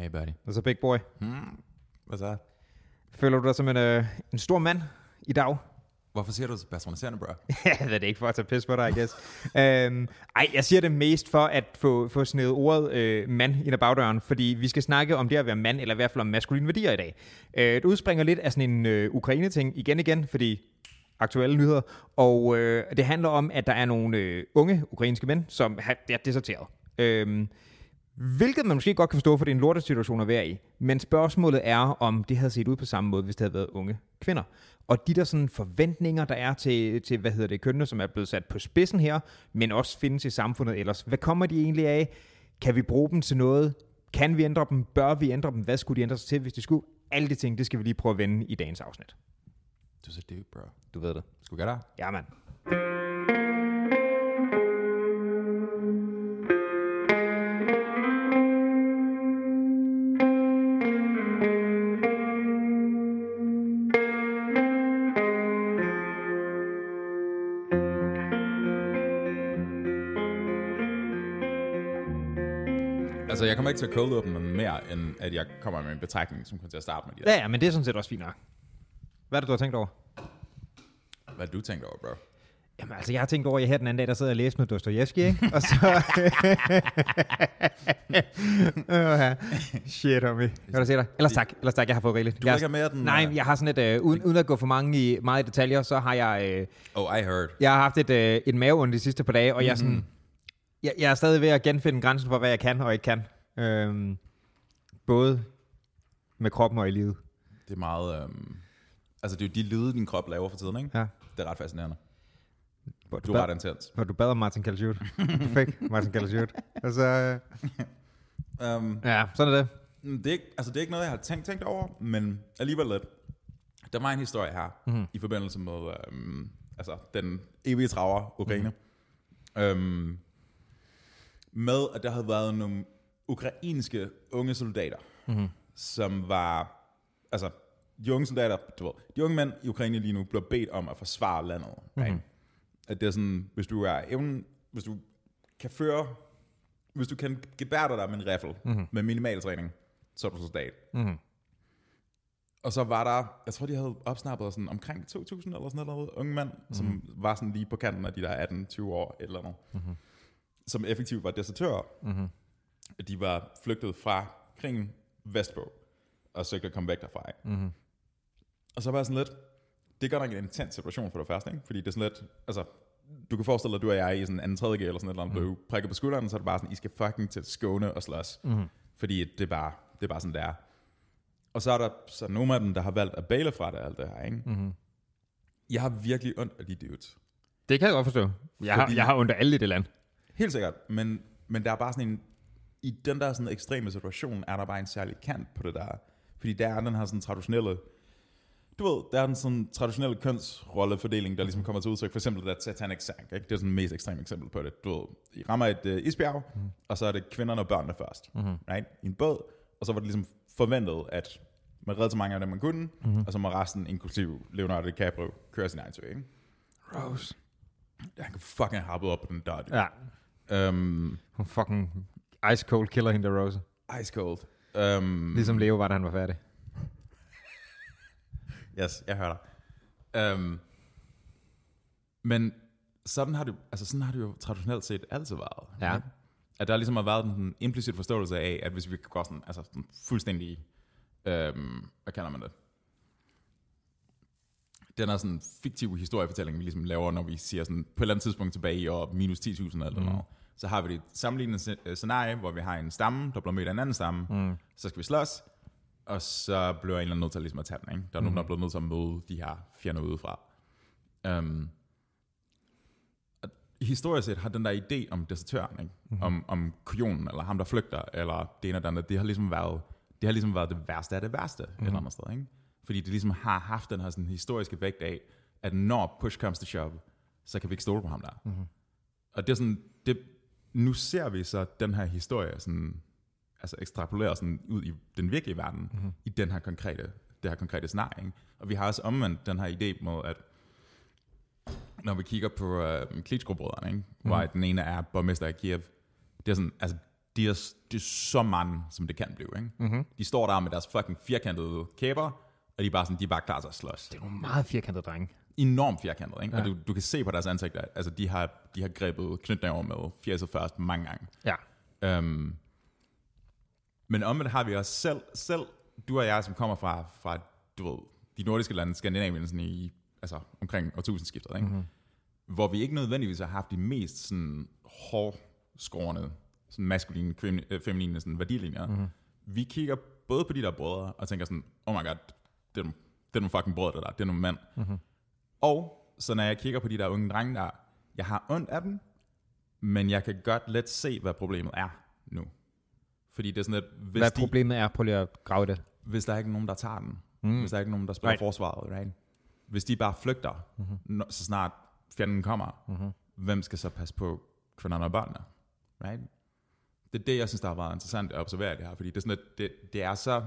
Hey buddy. Og så big boy. Hmm. Hvad så? Føler du dig som en, øh, en stor mand i dag? Hvorfor siger du det så patroniserende, bro? jeg ved det ikke for at tage pis på dig, I guess. øhm, ej, jeg siger det mest for at få, få snedet ordet øh, mand ind ad bagdøren, fordi vi skal snakke om det at være mand, eller i hvert fald om maskuline værdier i dag. Øh, det udspringer lidt af sådan en øh, Ukraine-ting igen igen, fordi aktuelle nyheder, og øh, det handler om, at der er nogle øh, unge ukrainske mænd, som har er deserteret. Øh, Hvilket man måske godt kan forstå, for det er en lortesituation at være i. Men spørgsmålet er, om det havde set ud på samme måde, hvis det havde været unge kvinder. Og de der sådan forventninger, der er til, til hvad hedder det, kønnene, som er blevet sat på spidsen her, men også findes i samfundet ellers. Hvad kommer de egentlig af? Kan vi bruge dem til noget? Kan vi ændre dem? Bør vi ændre dem? Hvad skulle de ændre sig til, hvis de skulle? Alle de ting, det skal vi lige prøve at vende i dagens afsnit. Du siger det, bro. Du ved det. Skal vi gøre det? Ja, mand. Kommer ikke til at cold open mere, end at jeg kommer med en betragtning, som kommer til at starte med de der. Ja, ja, men det er sådan set også fint nok. Hvad er det, du har tænkt over? Hvad har du tænkt over, bro? Jamen altså, jeg har tænkt over, at jeg her den anden dag, der sidder og læser med Dostojevski, ikke? Og så... uh, shit, homie. Hvad der se dig? Ellers tak, ellers tak, jeg har fået rigeligt. Du jeg, ikke mere den, Nej, øh, jeg har sådan et, uh, uden, uden at gå for mange i, meget detaljer, så har jeg, uh, Oh, I heard. jeg har haft et, uh, et maveondt de sidste par dage, og jeg er Mhm. sådan... Jeg, jeg er stadig ved at genfinde grænsen for, hvad jeg kan og ikke kan. Øhm, både med kroppen og i livet. Det er meget... Øhm, altså, det er jo de lyde, din krop laver for tiden, ikke? Ja. Det er ret fascinerende. Hvor Du er ret intens. hvor du bad om Martin Kalsjut. Du fik Martin Kalsjut. Og så... Uh, Um, ja, sådan er det. det, er ikke, altså, det er ikke noget, jeg har tænkt, tænkt over, men alligevel lidt. Der var en historie her, mm-hmm. i forbindelse med øhm, altså, den evige traver, Ukraine. Mm-hmm. Øhm, med, at der havde været nogle ukrainske unge soldater, mm-hmm. som var, altså, de unge soldater, du ved, de unge mænd i Ukraine lige nu bliver bedt om at forsvare landet. Mm-hmm. At det er sådan, hvis du er evnen, hvis du kan føre, hvis du kan gebærde dig med en riffel, mm-hmm. med minimal træning, så er du soldat. Mhm. Og så var der, jeg tror de havde opsnappet sådan omkring 2.000 eller sådan noget, unge mænd, mm-hmm. som var sådan lige på kanten af de der 18-20 år eller noget, mm-hmm. som effektivt var desertører. Mm-hmm. De var flygtet fra krigen vestpå, og søgte at komme væk derfra. Ikke? Mm-hmm. Og så var jeg sådan lidt, det er godt nok en intens situation for det første, ikke? fordi det er sådan lidt, altså, du kan forestille dig, at du og jeg er i sådan anden tredje eller sådan et eller andet, mm. du prikker på skulderen, så er det bare sådan, I skal fucking til skåne og slås. Mm. Fordi det er, bare, det er bare sådan, det er. Og så er der så nogle af dem, der har valgt at bale fra det, alt det her, ikke? Mm-hmm. Jeg har virkelig ondt af de dudes. Det kan jeg godt forstå. Jeg, har, Fordi- jeg har under alle i det land. Helt sikkert, men, men der er bare sådan en, i den der sådan ekstreme situation, er der bare en særlig kant på det der. Fordi der er den her sådan traditionelle, du ved, der er den sådan traditionelle kønsrollefordeling, der ligesom kommer til udtryk. For eksempel der Titanic sank, ikke? det er sådan det mest ekstreme eksempel på det. Du ved, I rammer et uh, isbjerg, mm. og så er det kvinderne og børnene først, mm-hmm. right? i en båd, og så var det ligesom forventet, at man redde så mange af dem, man kunne, mm-hmm. og så må resten, inklusive Leonardo DiCaprio, køre sin egen tøj, ikke? Rose. Han kan fucking hoppe op på den der. Ja, Um, hun fucking ice cold killer hende der Rose. ice cold. Um, Ligesom Leo var, da han var færdig. Yes, jeg hører dig. Um, men sådan har, det, altså sådan har det jo traditionelt set altid været. Ja. ikke? At der ligesom har været en implicit forståelse af, at hvis vi går sådan, altså sådan fuldstændig, um, hvad kalder man det? Den er sådan fiktiv historiefortælling, vi ligesom laver, når vi siger sådan, på et eller andet tidspunkt tilbage i år minus 10.000 eller mm. noget. Så har vi et sammenlignende øh, scenarie, hvor vi har en stamme, der bliver mødt af en anden stamme. Mm. Så skal vi slås, og så bliver en eller anden nødt til ligesom at tage den. Ikke? Der er mm. nogen, der er blevet nødt til at møde de her fjender udefra. Um, og historisk set har den der idé om desertøren, ikke? Mm. Om, om kujonen, eller ham, der flygter, eller det ene eller andet, det har ligesom været det, har ligesom været det værste af det værste, mm. et eller andet sted. Ikke? Fordi det ligesom har haft den her sådan historiske vægt af, at når push comes to shove, så kan vi ikke stole på ham der. Mm. Og det er sådan, det, nu ser vi så den her historie sådan, altså ekstrapoleret sådan ud i den virkelige verden, mm. i den her konkrete, det her konkrete scenarie. Ikke? Og vi har også omvendt den her idé med, at når vi kigger på uh, Klitschko-brødrene? Mm. hvor den ene er borgmester i Kiev, det er sådan, altså, det er, det er så mange, som det kan blive. Ikke? Mm-hmm. De står der med deres fucking firkantede kæber, og de er bare, sådan, de er bare klar til at slås. Det er nogle meget firkantede drenge. Enormt firkantet, ikke? Ja. Og du, du kan se på deres ansigter, altså de har, de har grebet knytnæver med fjerset først mange gange. Ja. Øhm, men omvendt har vi også selv, selv du og jeg, som kommer fra, fra du ved, de nordiske lande, Skandinavien, sådan i, altså omkring årtusindskiftet, ikke? Mm-hmm. hvor vi ikke nødvendigvis har haft de mest sådan, hårdskårende, sådan maskuline, øh, feminine sådan, værdilinjer. Mm-hmm. Vi kigger både på de der brødre, og tænker sådan, oh my god, det er nogle, det er nogle fucking brødre, det der, det er nogle mænd. Mm-hmm. Og så når jeg kigger på de der unge drenge der, jeg har ondt af dem, men jeg kan godt let se, hvad problemet er nu. Fordi det er sådan, at hvis, Hvad de, problemet er, prøv lige at grave det. hvis der er ikke nogen, der tager den, mm. hvis der er ikke nogen, der spiller right. forsvaret, right? hvis de bare flygter, mm-hmm. så snart fjenden kommer, mm-hmm. hvem skal så passe på kvinderne og børnene? Right? Det er det, jeg synes, der har været interessant at observere det her, fordi det er sådan, at det, det er så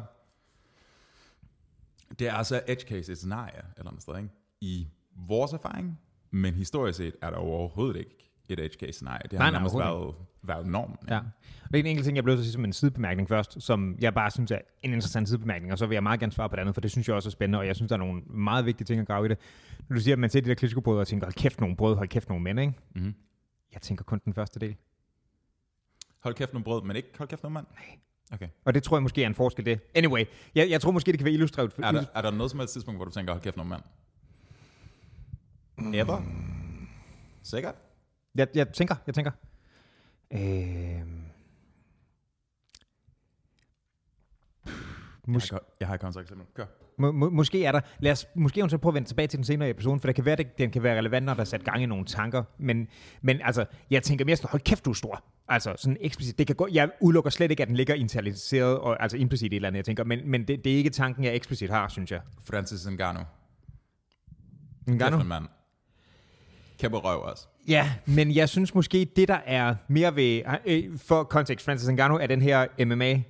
det er så edge case et scenarie, eller andet sted, ikke? i vores erfaring, men historisk set er der overhovedet ikke et edge case scenarie. Det har Nej, nej, nærmest overhovedet været, været normen. Ja. Og det er en enkelt ting, jeg blev til at sige som en sidebemærkning først, som jeg bare synes er en interessant sidebemærkning, og så vil jeg meget gerne svare på det andet, for det synes jeg også er spændende, og jeg synes, der er nogle meget vigtige ting at grave i det. Når du siger, at man ser de der klitschko og tænker, hold kæft nogle brød, hold kæft nogle mænd, ikke? Mm-hmm. Jeg tænker kun den første del. Hold kæft nogle brød, men ikke hold kæft nogle mand? Nej. Okay. Og det tror jeg måske er en forskel det. Anyway, jeg, jeg tror måske, det kan være illustreret. Er der, er der noget som helst tidspunkt, hvor du tænker, hold kæft nogle mand? Ever? Sikkert? Jeg, jeg tænker, jeg tænker. Øh... Jeg har, jeg har et kontraeksempel. Kør. Må, må, måske er der, lad os måske så prøve at vende tilbage til den senere episode, for det kan være, det, den kan være relevant, når der er sat gang i nogle tanker, men, men altså, jeg tænker mere sådan, hold kæft, du er stor. Altså sådan eksplicit, det kan gå, jeg udelukker slet ikke, at den ligger internaliseret, og, altså implicit i et eller andet, jeg tænker, men, men det, det, er ikke tanken, jeg eksplicit har, synes jeg. Francis Ngannou. Gang Kæft mand. Kæmpe røv også. Ja, men jeg synes måske, det der er mere ved, øh, for kontekst, Francis Ngannou er den her MMA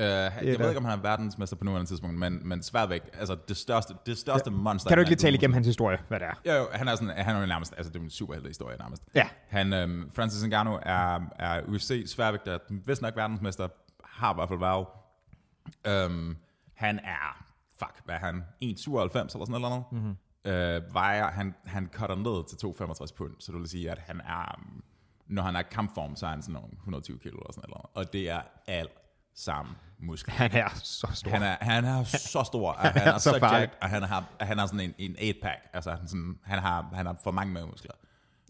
Uh, jeg der- ved ikke, om han er verdensmester på nuværende tidspunkt, men, men svært væk. Altså, det største, det største ja. monster. Kan du ikke lige tale igennem hans historie, hvad det er? Jo, jo, han er, sådan, han er jo nærmest, altså det er en superheldig historie nærmest. Ja. Han, øhm, Francis Ngannou er, er UFC sværvægter, vist nok verdensmester, har i hvert fald været. Øhm, han er, fuck, hvad er han, 1,97 eller sådan noget eller. Mm-hmm. Øh, vejer, han, han cutter ned til 2,65 pund, så det vil sige, at han er, um, når han er kampform, så er han sådan nogle 120 kilo eller sådan noget. Og det er alt sammen muskler. Han er så stor. Han er, han er så stor, og han, er er så så jacked, og han har, han har sådan en, en 8-pack. Altså, han, sådan, han, har, han har for mange med muskler.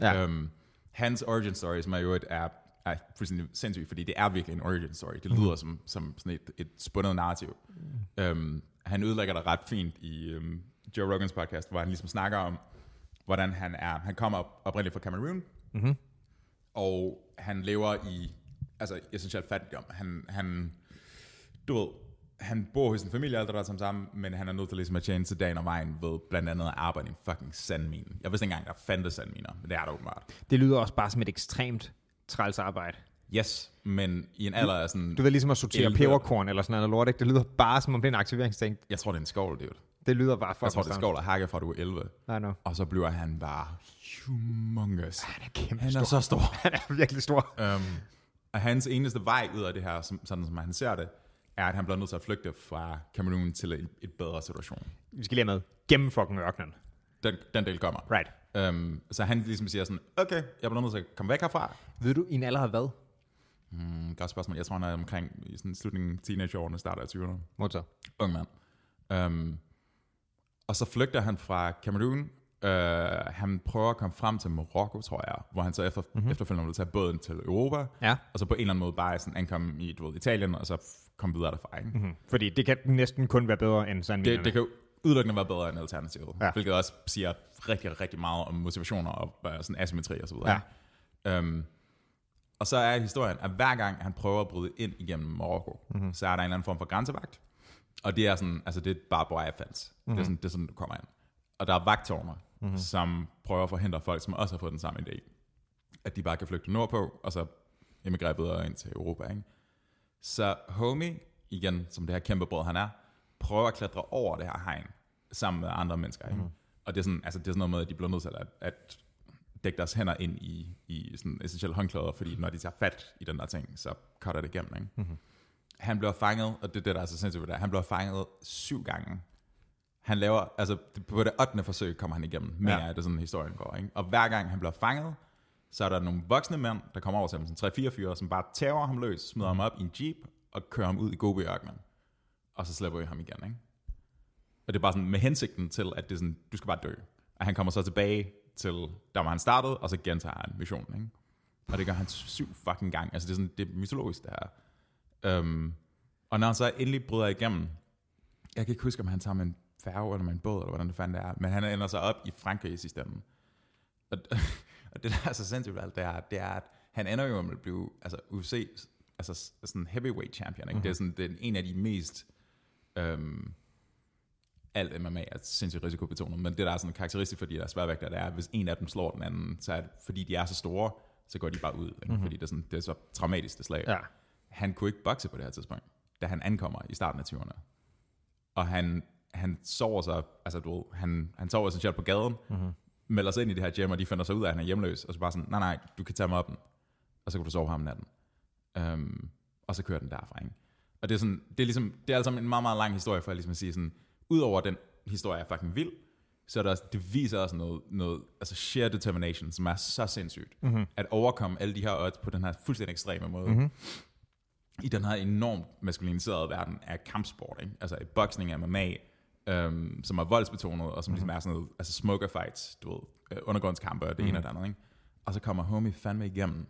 Ja. Øhm, hans origin story, som er jo et, er, er fuldstændig sindssygt, fordi det er virkelig en origin story. Det lyder som, som sådan et, et spundet narrativ. Mm. Øhm, han udlægger det ret fint i øhm, Joe Rogans podcast, hvor han ligesom snakker om, hvordan han er. Han kommer op, oprindeligt fra Cameroon, Mhm. og han lever i altså essentielt fattigdom. Han, han, du ved, han bor hos sin familie alt det der som sammen, men han er nødt til ligesom at tjene til dagen og vejen ved blandt andet at arbejde i en fucking sandmine. Jeg vidste ikke engang, der fandtes sandminer, men det er der åbenbart. Det lyder også bare som et ekstremt træls arbejde. Yes, men i en alder af sådan, Du ved ligesom at sortere Elleve. peberkorn eller sådan noget lort, ikke? Det lyder bare som om det er en aktiveringsting. jeg tror det er en skovl, dude. Det lyder bare for Jeg tror det skovl at hakke fra du er 11. Nej, no. Og så bliver han bare humongous. Han er kæmpe Han stor. er så stor. Han er virkelig stor. Um, og hans eneste vej ud af det her, som, sådan som han ser det, er, at han bliver nødt til at flygte fra Cameroon til et, et bedre situation. Vi skal lige have med. Gennem fucking ørkenen. Den, den del kommer. Right. Um, så han ligesom siger sådan, okay, jeg bliver nødt til at komme væk herfra. Ved du, i en alder har hvad? Mm, godt spørgsmål. Jeg tror, han er omkring i sådan slutningen af teenageårene, starter af 20'erne. Hvor så? Ung mand. Um, og så flygter han fra Cameroon. Uh, han prøver at komme frem til Marokko, tror jeg, hvor han så efter, mm-hmm. efterfølgende vil tage båden til Europa, Ja. og så på en eller anden måde bare sådan ankomme i du ved, Italien, og så komme videre derfra. Ikke? Mm-hmm. Fordi det kan næsten kun være bedre end sandminerne. Det, det kan udelukkende være bedre end alternativet, Ja. hvilket også siger rigtig, rigtig meget om motivationer og uh, sådan asymmetri og så videre. Ja. Um, og så er historien, at hver gang han prøver at bryde ind igennem Marokko, mm-hmm. så er der en eller anden form for grænsevagt. Og det er sådan, altså det er bare wire fence. Mm-hmm. Det, er sådan, det er sådan, du kommer ind. Og der er vagtårner, mm-hmm. som prøver at forhindre folk, som også har fået den samme idé, at de bare kan flygte nordpå, og så emigrere videre ind til Europa. Ikke? Så Homie, igen, som det her kæmpe brød han er, prøver at klatre over det her hegn, sammen med andre mennesker. Ikke? Mm. Og det er, sådan, altså, det er sådan noget med, at de bliver nødt til at, at dække deres hænder ind i, i sådan essentielle håndklæder, fordi når de tager fat i den der ting, så cutter det igennem. Ikke? Mm-hmm. Han bliver fanget, og det er det, der er så sindssygt ved det, han bliver fanget syv gange. Han laver, altså på det 8. forsøg kommer han igennem, men ja. er det sådan historien går. Ikke? Og hver gang han bliver fanget, så er der nogle voksne mænd, der kommer over til ham, sådan 3-4 fyre, som bare tæver ham løs, smider ham op i en jeep, og kører ham ud i Gobi-ørkenen. Og så slipper vi ham igen, ikke? Og det er bare sådan med hensigten til, at det er sådan, du skal bare dø. Og han kommer så tilbage til, der var han startede, og så gentager han missionen, ikke? Og det gør han syv fucking gang. Altså det er sådan, det er mytologisk, det her. Um, og når han så endelig bryder igennem, jeg kan ikke huske, om han tager med en færge eller med en båd, eller hvordan det fandt det er, men han ender sig op i Frankrig i sidste ende. Og, og det, der er så sindssygt alt, det er, det er, at han ender jo med at blive altså UFC, altså sådan heavyweight champion. Ikke? Mm-hmm. Det er sådan det er en af de mest øhm, alt MMA er sindssygt risikobetonet, men det der er sådan karakteristisk for de der sværvægtere, det er, at hvis en af dem slår den anden, så er det, fordi de er så store, så går de bare ud, ikke? Mm-hmm. fordi det er, sådan, det er så traumatisk det slag. Ja. Han kunne ikke bokse på det her tidspunkt, da han ankommer i starten af 20'erne. Og han, han sover så, altså du ved, han, han sover essentielt på gaden, mm-hmm. melder sig ind i det her gym, og de finder sig ud af, at han er hjemløs, og så bare sådan, nej nej, du kan tage mig op, og så kan du sove ham natten. Um, og så kører den derfra, ikke? Og det er, sådan, det er ligesom, det er altså en meget, meget lang historie for ligesom at sige sådan, udover den historie er fucking vild, så er der, det viser også noget, noget altså sheer determination, som er så sindssygt. Mm-hmm. At overkomme alle de her odds på den her fuldstændig ekstreme måde. Mm-hmm. I den her enormt maskuliniserede verden af kampsport. Ikke? Altså i boksning MMA, øhm, som er voldsbetonet, og som mm-hmm. ligesom er sådan noget, altså smoker fights, du ved, øh, undergrundskampe og det mm-hmm. ene og det andet. Ikke? Og så kommer homie fandme igennem.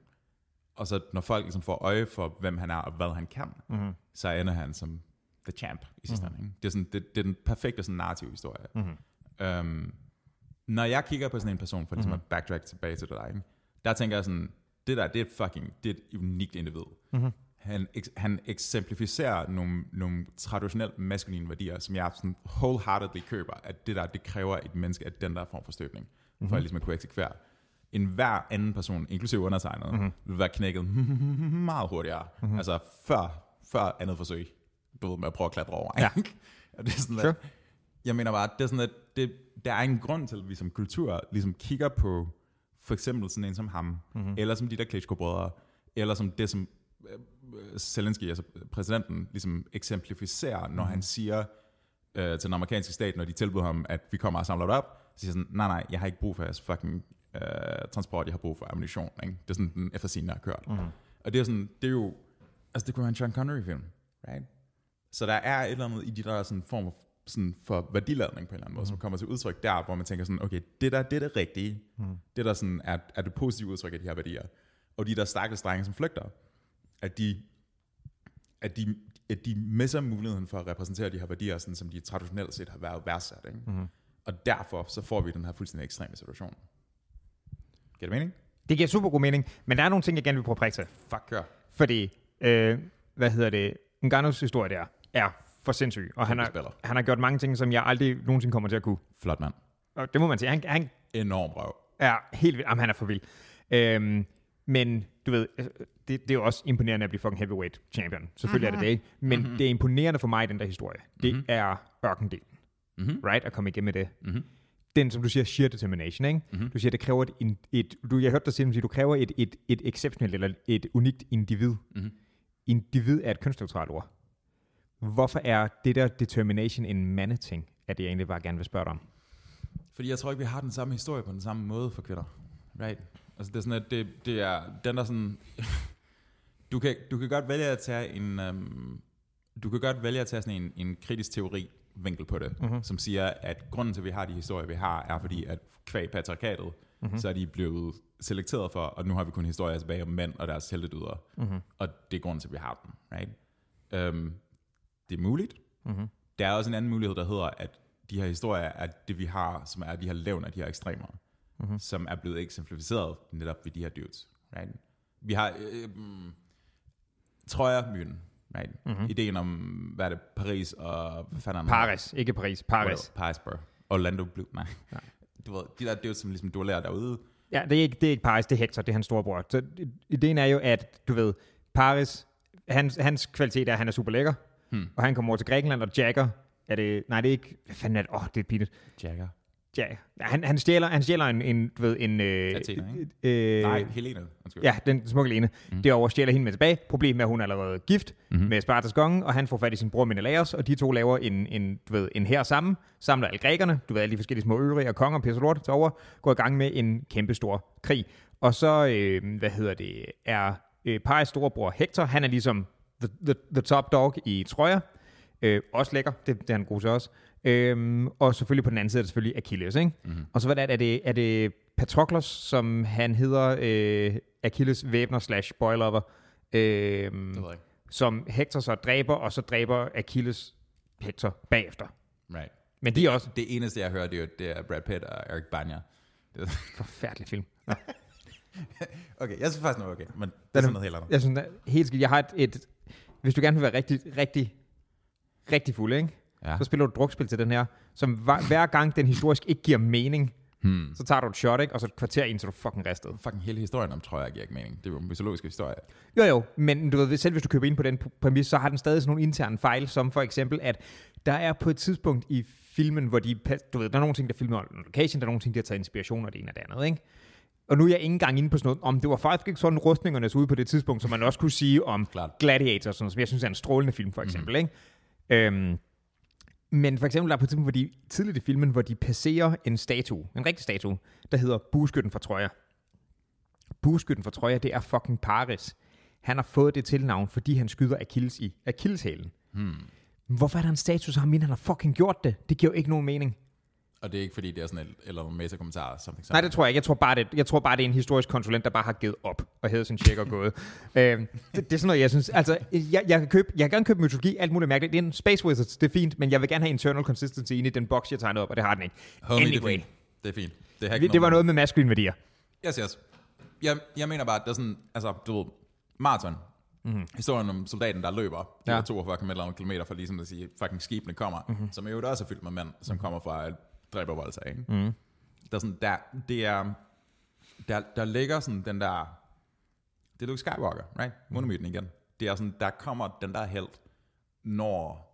Og så når folk ligesom får øje for, hvem han er og hvad han kan, mm-hmm. så ender han som the champ i sidste mm-hmm. ende. Det, er sådan, det, det er den perfekte sådan, narrativ historie. Mm-hmm. Um, når jeg kigger på sådan en person, for ligesom mm-hmm. at backtrack tilbage til det der, ikke? der tænker jeg sådan, det der, det er fucking, det er et unikt individ. Mm-hmm. Han, han eksemplificerer nogle, nogle traditionelt maskuline værdier, som jeg sådan wholeheartedly køber, at det der, det kræver et menneske, at den der form for støbning, mm-hmm. for at ligesom at kunne eksekvere. En hver anden person, inklusive undertegnet, mm-hmm. vil være knækket meget hurtigere. Mm-hmm. Altså før, før andet forsøg du ved, med at prøve at klatre over. Ja. det er sådan, sure. at, jeg mener bare, det er sådan, at det, der er en grund til, at vi som kultur ligesom kigger på for eksempel sådan en som ham, mm-hmm. eller som de der Klitschko-brødre, eller som det, som Zelensky, altså præsidenten, ligesom eksemplificerer, når mm-hmm. han siger øh, til den amerikanske stat, når de tilbyder ham, at vi kommer og samler det op, så siger sådan, nej, nej, jeg har ikke brug for jeres fucking øh, transport, jeg har brug for ammunition. Ikke? Det er sådan, den der har kørt. Mm-hmm. Og det er sådan, det er jo, altså det kunne være en Sean Connery-film, right? Så der er et eller andet i de der sådan form sådan for værdiladning på en eller anden måde, mm. som kommer til udtryk der, hvor man tænker sådan, okay, det der det er det rigtige. Mm. Det der sådan er, er det positive udtryk af de her værdier. Og de der stakkels drenge, som flygter, at de, at de, at de misser muligheden for at repræsentere de her værdier, sådan, som de traditionelt set har været værdsat. Ikke? Mm. Og derfor så får vi den her fuldstændig ekstreme situation. Giver det mening? Det giver super god mening, men der er nogle ting, jeg gerne vil prøve at præge Fuck, gør. Fordi, øh, hvad hedder det, Nganos historie der, er for sindssyg. Og han har, han har gjort mange ting, som jeg aldrig nogensinde kommer til at kunne. Flot mand. Og det må man sige. Han, han Enorm røv. Ja, helt vildt. Jamen, han er for vild. Øhm, men du ved, øh, det, det er jo også imponerende at blive fucking heavyweight champion. Selvfølgelig mm-hmm. er det det. Men mm-hmm. det er imponerende for mig, den der historie. Det mm-hmm. er ørkendelen. Mm-hmm. Right? At komme igennem med det. Mm-hmm. Den, som du siger, sheer determination, ikke? Mm-hmm. Du siger, det kræver et, et du, jeg hørte dig sige, du kræver et, et, et exceptionelt eller et unikt individ. Mm-hmm. Individ er et kønsneutralt ord. Hvorfor er det der determination en mandeting, at jeg egentlig bare gerne vil spørge dig om? Fordi jeg tror ikke, vi har den samme historie på den samme måde for kvinder. Right? Altså det er sådan, at det, det er, den der sådan, du kan, du kan godt vælge at tage en, um, du kan godt vælge at tage sådan en, en kritisk teori vinkel på det, uh-huh. som siger, at grunden til, at vi har de historier, vi har, er fordi, at kvæg patriarkatet, uh-huh. så er de blevet selekteret for, og nu har vi kun historier tilbage om mænd og deres heltedyder. Uh-huh. Og det er grunden til, at vi har dem. Right? Um, det er muligt. Mm-hmm. Der er også en anden mulighed, der hedder, at de her historier er det, vi har, som er de her levn af de her ekstremer, mm-hmm. som er blevet eksemplificeret netop ved de her dudes. Right? Vi har, øh, øh, tror jeg, myten. Right? Mm-hmm. Ideen om, hvad er det, Paris og... Hvad fanden Paris, ikke Paris, Paris. Paris, bro. Orlando Blue, nej. nej. Du ved, de der dudes, som ligesom du lærer derude. Ja, det er ikke, det er ikke Paris, det er Hector, det er hans storebror. Så ideen er jo, at du ved, Paris, hans, hans kvalitet er, at han er super lækker. Hmm. Og han kommer over til Grækenland og Jagger. Er det, nej, det er ikke... Hvad fanden er det? Åh, oh, det er pinligt. Jagger. Ja, han, han stjæler, han stjæler en, en, du ved, en... Øh, Athena, øh, Nej, Helene. Undskyld. Ja, den smukke Lene. Mm. Derovre stjæler hende med tilbage. Problemet er, at hun er allerede gift Mhm. mm-hmm. med Spartas konge, og han får fat i sin bror Menelaos, og de to laver en, en, du ved, en her sammen, samler alle grækerne, du ved, alle de forskellige små øvrige og konger, pisse lort, til over, går i gang med en kæmpe stor krig. Og så, øh, hvad hedder det, er øh, Paris storebror Hector, han er ligesom the, the, the top dog i Troja. Øh, også lækker, det, det er han god til også. Øhm, og selvfølgelig på den anden side er det selvfølgelig Achilles, ikke? Mm-hmm. Og så hvad er det, er det, er det Patroklos, som han hedder, øh, Achilles væbner slash boylover, øh, Det som Hector så dræber, og så dræber Achilles Hector bagefter. Right. Men de er også Det eneste, jeg hører, det er, det er Brad Pitt og Eric Banya. Det er, forfærdelig film. okay, jeg synes faktisk, det er okay, men det er Den sådan noget helt andet. Jeg synes, det helt skidt. Jeg har et, et, hvis du gerne vil være rigtig, rigtig, rigtig fuld, ikke? Ja. så spiller du et drukspil til den her, som hver, hver gang den historisk ikke giver mening, Hmm. så tager du et shot, ikke? og så et kvarter ind, så du fucking ristet. Fucking hele historien om, tror jeg, giver ikke mening. Det er jo en mytologisk historie. Jo jo, men du ved, selv hvis du køber ind på den præmis, så har den stadig sådan nogle interne fejl, som for eksempel, at der er på et tidspunkt i filmen, hvor de, du ved, der er nogle ting, der filmer on location, der er nogle ting, der har taget inspiration af det ene og det andet, ikke? Og nu er jeg ikke engang inde på sådan noget, om det var faktisk ikke sådan rustningerne så ud på det tidspunkt, som man også kunne sige om Klart. Gladiator, sådan, som jeg synes er en strålende film, for eksempel, mm. ikke? Øhm, men for eksempel der er på et tidspunkt, hvor de, tidligt i filmen, hvor de passerer en statue, en rigtig statue, der hedder Bueskytten fra Troja. Bueskytten fra Troja, det er fucking Paris. Han har fået det tilnavn, fordi han skyder Achilles i Achilleshælen. Hmm. Hvorfor er der en statue, så har min, han har fucking gjort det? Det giver jo ikke nogen mening. Og det er ikke, fordi det er sådan et, eller nogle meta-kommentarer, something, Nej, det tror jeg ikke. Jeg tror bare, det, jeg tror bare, det er en historisk konsulent, der bare har givet op og hævet sin check og gået. øhm, det, det, er sådan noget, jeg synes. Altså, jeg, jeg, kan købe, jeg kan gerne købe mytologi, alt muligt mærkeligt. Det er en Space Wizards, det er fint, men jeg vil gerne have internal consistency inde i den boks, jeg tegner op, og det har den ikke. Homie, det er Anyway. fint. Det er fint. Det, Det, det var noget med maskuline værdier. Yes, yes. Jeg, jeg mener bare, at det er sådan, altså, du ved, maraton. Mm-hmm. Historien om soldaten, der løber de Ja. ja. 42 km for ligesom at sige, fucking skibene kommer, mm-hmm. som jo også er fyldt med mænd, som kommer fra et dræbervoldtag, ikke? Mm. Der er sådan, der, det er, der, der ligger sådan den der, det er Luke Skywalker, right? Monomyten igen. Det er sådan, der kommer den der held, når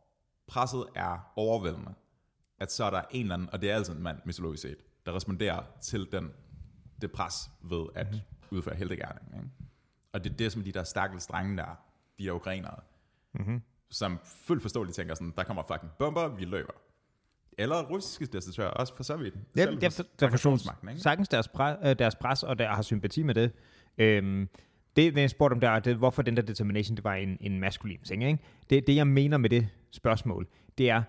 presset er overvældende, at så er der en eller anden, og det er altid en mand, mytologisk set, der responderer til den, det pres ved at mm. udføre heldegærning. Ikke? Og det er det, som de der stakkels drenge der, de der ukrainere, mm-hmm. som fuldt forståeligt tænker sådan, der kommer fucking bomber, vi løber. Eller russiske desertører, også for så vidt. Ja, jeg, for- der forstår ikke? sagtens deres, pres, øh, deres pres, og der har sympati med det. Øhm, det, det jeg spurgte om der, det, hvorfor den der determination, det var en, en maskulin ting. Ikke? Det, det, jeg mener med det spørgsmål, det er,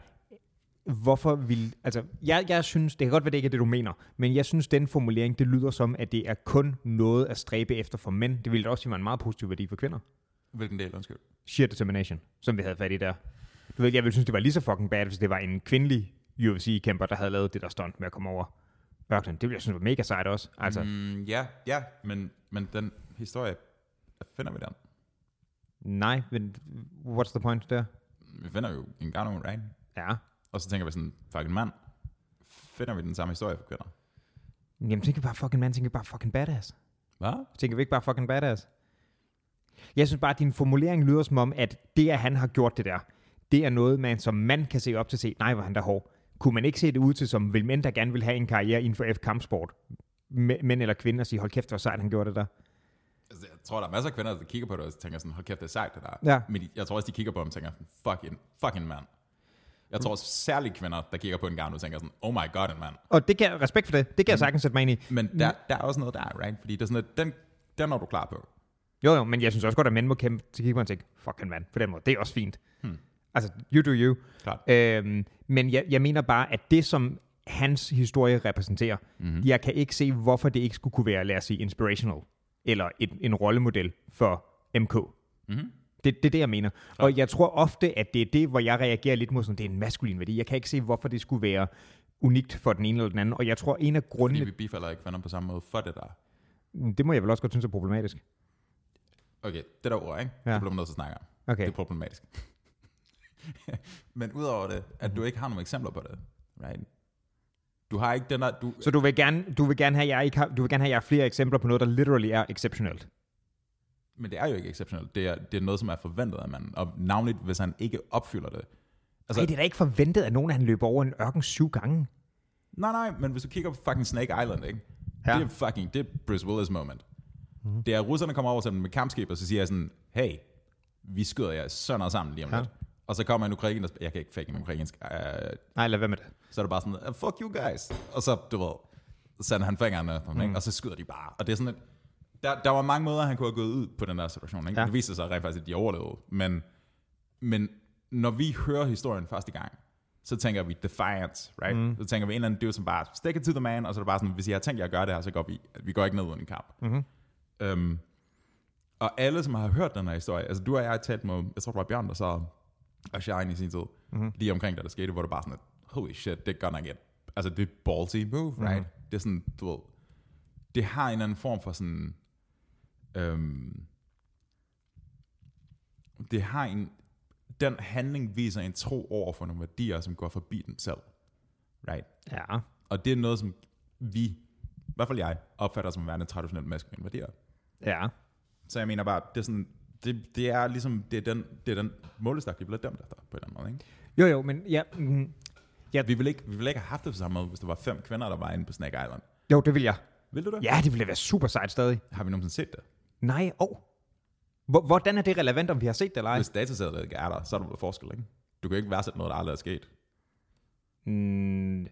hvorfor vil... Altså, jeg, jeg synes, det kan godt være, det ikke er det, du mener, men jeg synes, den formulering, det lyder som, at det er kun noget at stræbe efter for mænd. Det ville da også sige, var en meget positiv værdi for kvinder. Hvilken del, undskyld? Sheer determination, som vi havde fat i der. Du ved, jeg ville synes, det var lige så fucking bad, hvis det var en kvindelig UFC-kæmper, der havde lavet det der stunt med at komme over ørkenen. Det ville jeg synes var mega sejt også. Altså, mm. Ja, ja, men, men den historie, finder vi den? Nej, men what's the point der? Vi finder jo en gang right? Ja. Og så tænker vi sådan, fucking mand, finder vi den samme historie for kvinder? Jamen, tænker bare fucking mand, tænker bare fucking badass. Hvad? Tænker vi ikke bare fucking badass? Jeg synes bare, at din formulering lyder som om, at det, at han har gjort det der, det er noget, man som mand kan se op til se, nej, hvor han der hård. Kunne man ikke se det ud til som vil mænd, der gerne vil have en karriere inden for F-kampsport? Mæ- Mænd eller kvinder sige, hold kæft, hvor sejt han gjorde det der. Altså, jeg tror, der er masser af kvinder, der kigger på det og tænker sådan, hold kæft, det er sejt det der. Ja. Men jeg tror også, de kigger på dem og tænker, fucking, fucking mand. Jeg tror særligt kvinder, der kigger på en gang og tænker sådan, oh my god, en mand. Og det kan respekt for det. Det kan jeg sagtens sætte mig ind i. Men der, der er også noget der, right? Fordi det er sådan, at den, den er du klar på. Jo, jo, men jeg synes også godt, at mænd må kæmpe til kigge på og tænke, fucking mand, på den måde. Det er også fint. Hmm. Altså, you do you. Klart. Øhm, men jeg, jeg mener bare, at det, som hans historie repræsenterer, mm-hmm. jeg kan ikke se, hvorfor det ikke skulle kunne være, lad os sige, inspirational, eller et, en rollemodel for MK. Mm-hmm. Det, det er det, jeg mener. Og jeg tror ofte, at det er det, hvor jeg reagerer lidt mod sådan, det er en maskulin værdi. Jeg kan ikke se, hvorfor det skulle være unikt for den ene eller den anden. Og jeg tror, en af Fordi grundene... vi bifalder ikke kvinder på samme måde for det der. Det må jeg vel også godt synes er problematisk. Okay, det der ord, ikke? Ja. Det bliver man nødt til at snakke om. Okay. Det er problematisk. Men udover det, at du ikke har nogle eksempler på det, right? Du har ikke den der... Du, Så du vil gerne, du vil gerne have, jeg ikke har, du vil gerne have, jeg flere eksempler på noget, der literally er exceptionelt. men det er jo ikke exceptionelt. Det er, det er noget, som er forventet af manden. Og navnligt, hvis han ikke opfylder det. Altså, Ej, det er da ikke forventet, at nogen af han løber over en ørken syv gange. Nej, nej, men hvis du kigger på fucking Snake Island, ikke? Ja. Det er fucking, det er Bruce Willis moment. Mm-hmm. Det er, at russerne kommer over til dem med kampskib, og så siger jeg sådan, hey, vi skyder jer sønder sammen lige om ja. lidt. Og så kommer en ukrainer, jeg kan ikke fake en ukrainsk, uh, Nej, lad være med det. så er det bare sådan, uh, fuck you guys. Og så, du ved, sender han fingrene på dem, ikke? og så skyder de bare. Og det er sådan et, der, der var mange måder, han kunne have gået ud på den der situation. Ikke? Ja. Det viste sig rent faktisk, at de overlevede. Men, men når vi hører historien første gang, så tænker vi defiance, right? Mm. Så tænker vi en eller anden dude, som bare stick it to the man, og så er det bare sådan, hvis I har tænkt jer at gøre det her, så går vi, vi går ikke ned uden en kamp. Mm-hmm. Um, og alle, som har hørt den her historie, altså du og jeg har talt med, jeg tror det var Bjørn, der så og Shine i sin tid, mm-hmm. lige omkring, da der skete, hvor det bare sådan, at, holy shit, det er gonna get, altså det er ballsy move, right? Mm-hmm. Det er sådan, du ved, det har en eller anden form for sådan, øhm, det har en, den handling viser en tro over for nogle værdier, som går forbi dem selv, right? Ja. Og det er noget, som vi, i hvert fald jeg, opfatter som værende traditionelt maskuline værdier. Ja. Så jeg mener bare, det er sådan, det, det er ligesom, det er den, det er den målestok, de bliver dømt efter, på en eller anden måde, ikke? Jo, jo, men ja, mm, Vi ville ikke, vi ville ikke have haft det på samme måde, hvis der var fem kvinder, der var inde på Snake Island. jo, det vil jeg. Vil du det? Ja, det ville være super sejt stadig. Har vi nogensinde set det? Nej, åh. Oh. Hvordan er det relevant, om vi har set det eller ej? Hvis datasættet ikke er der, så er der forskel, ikke? Du kan ikke værdsætte noget, der aldrig er sket. Mm,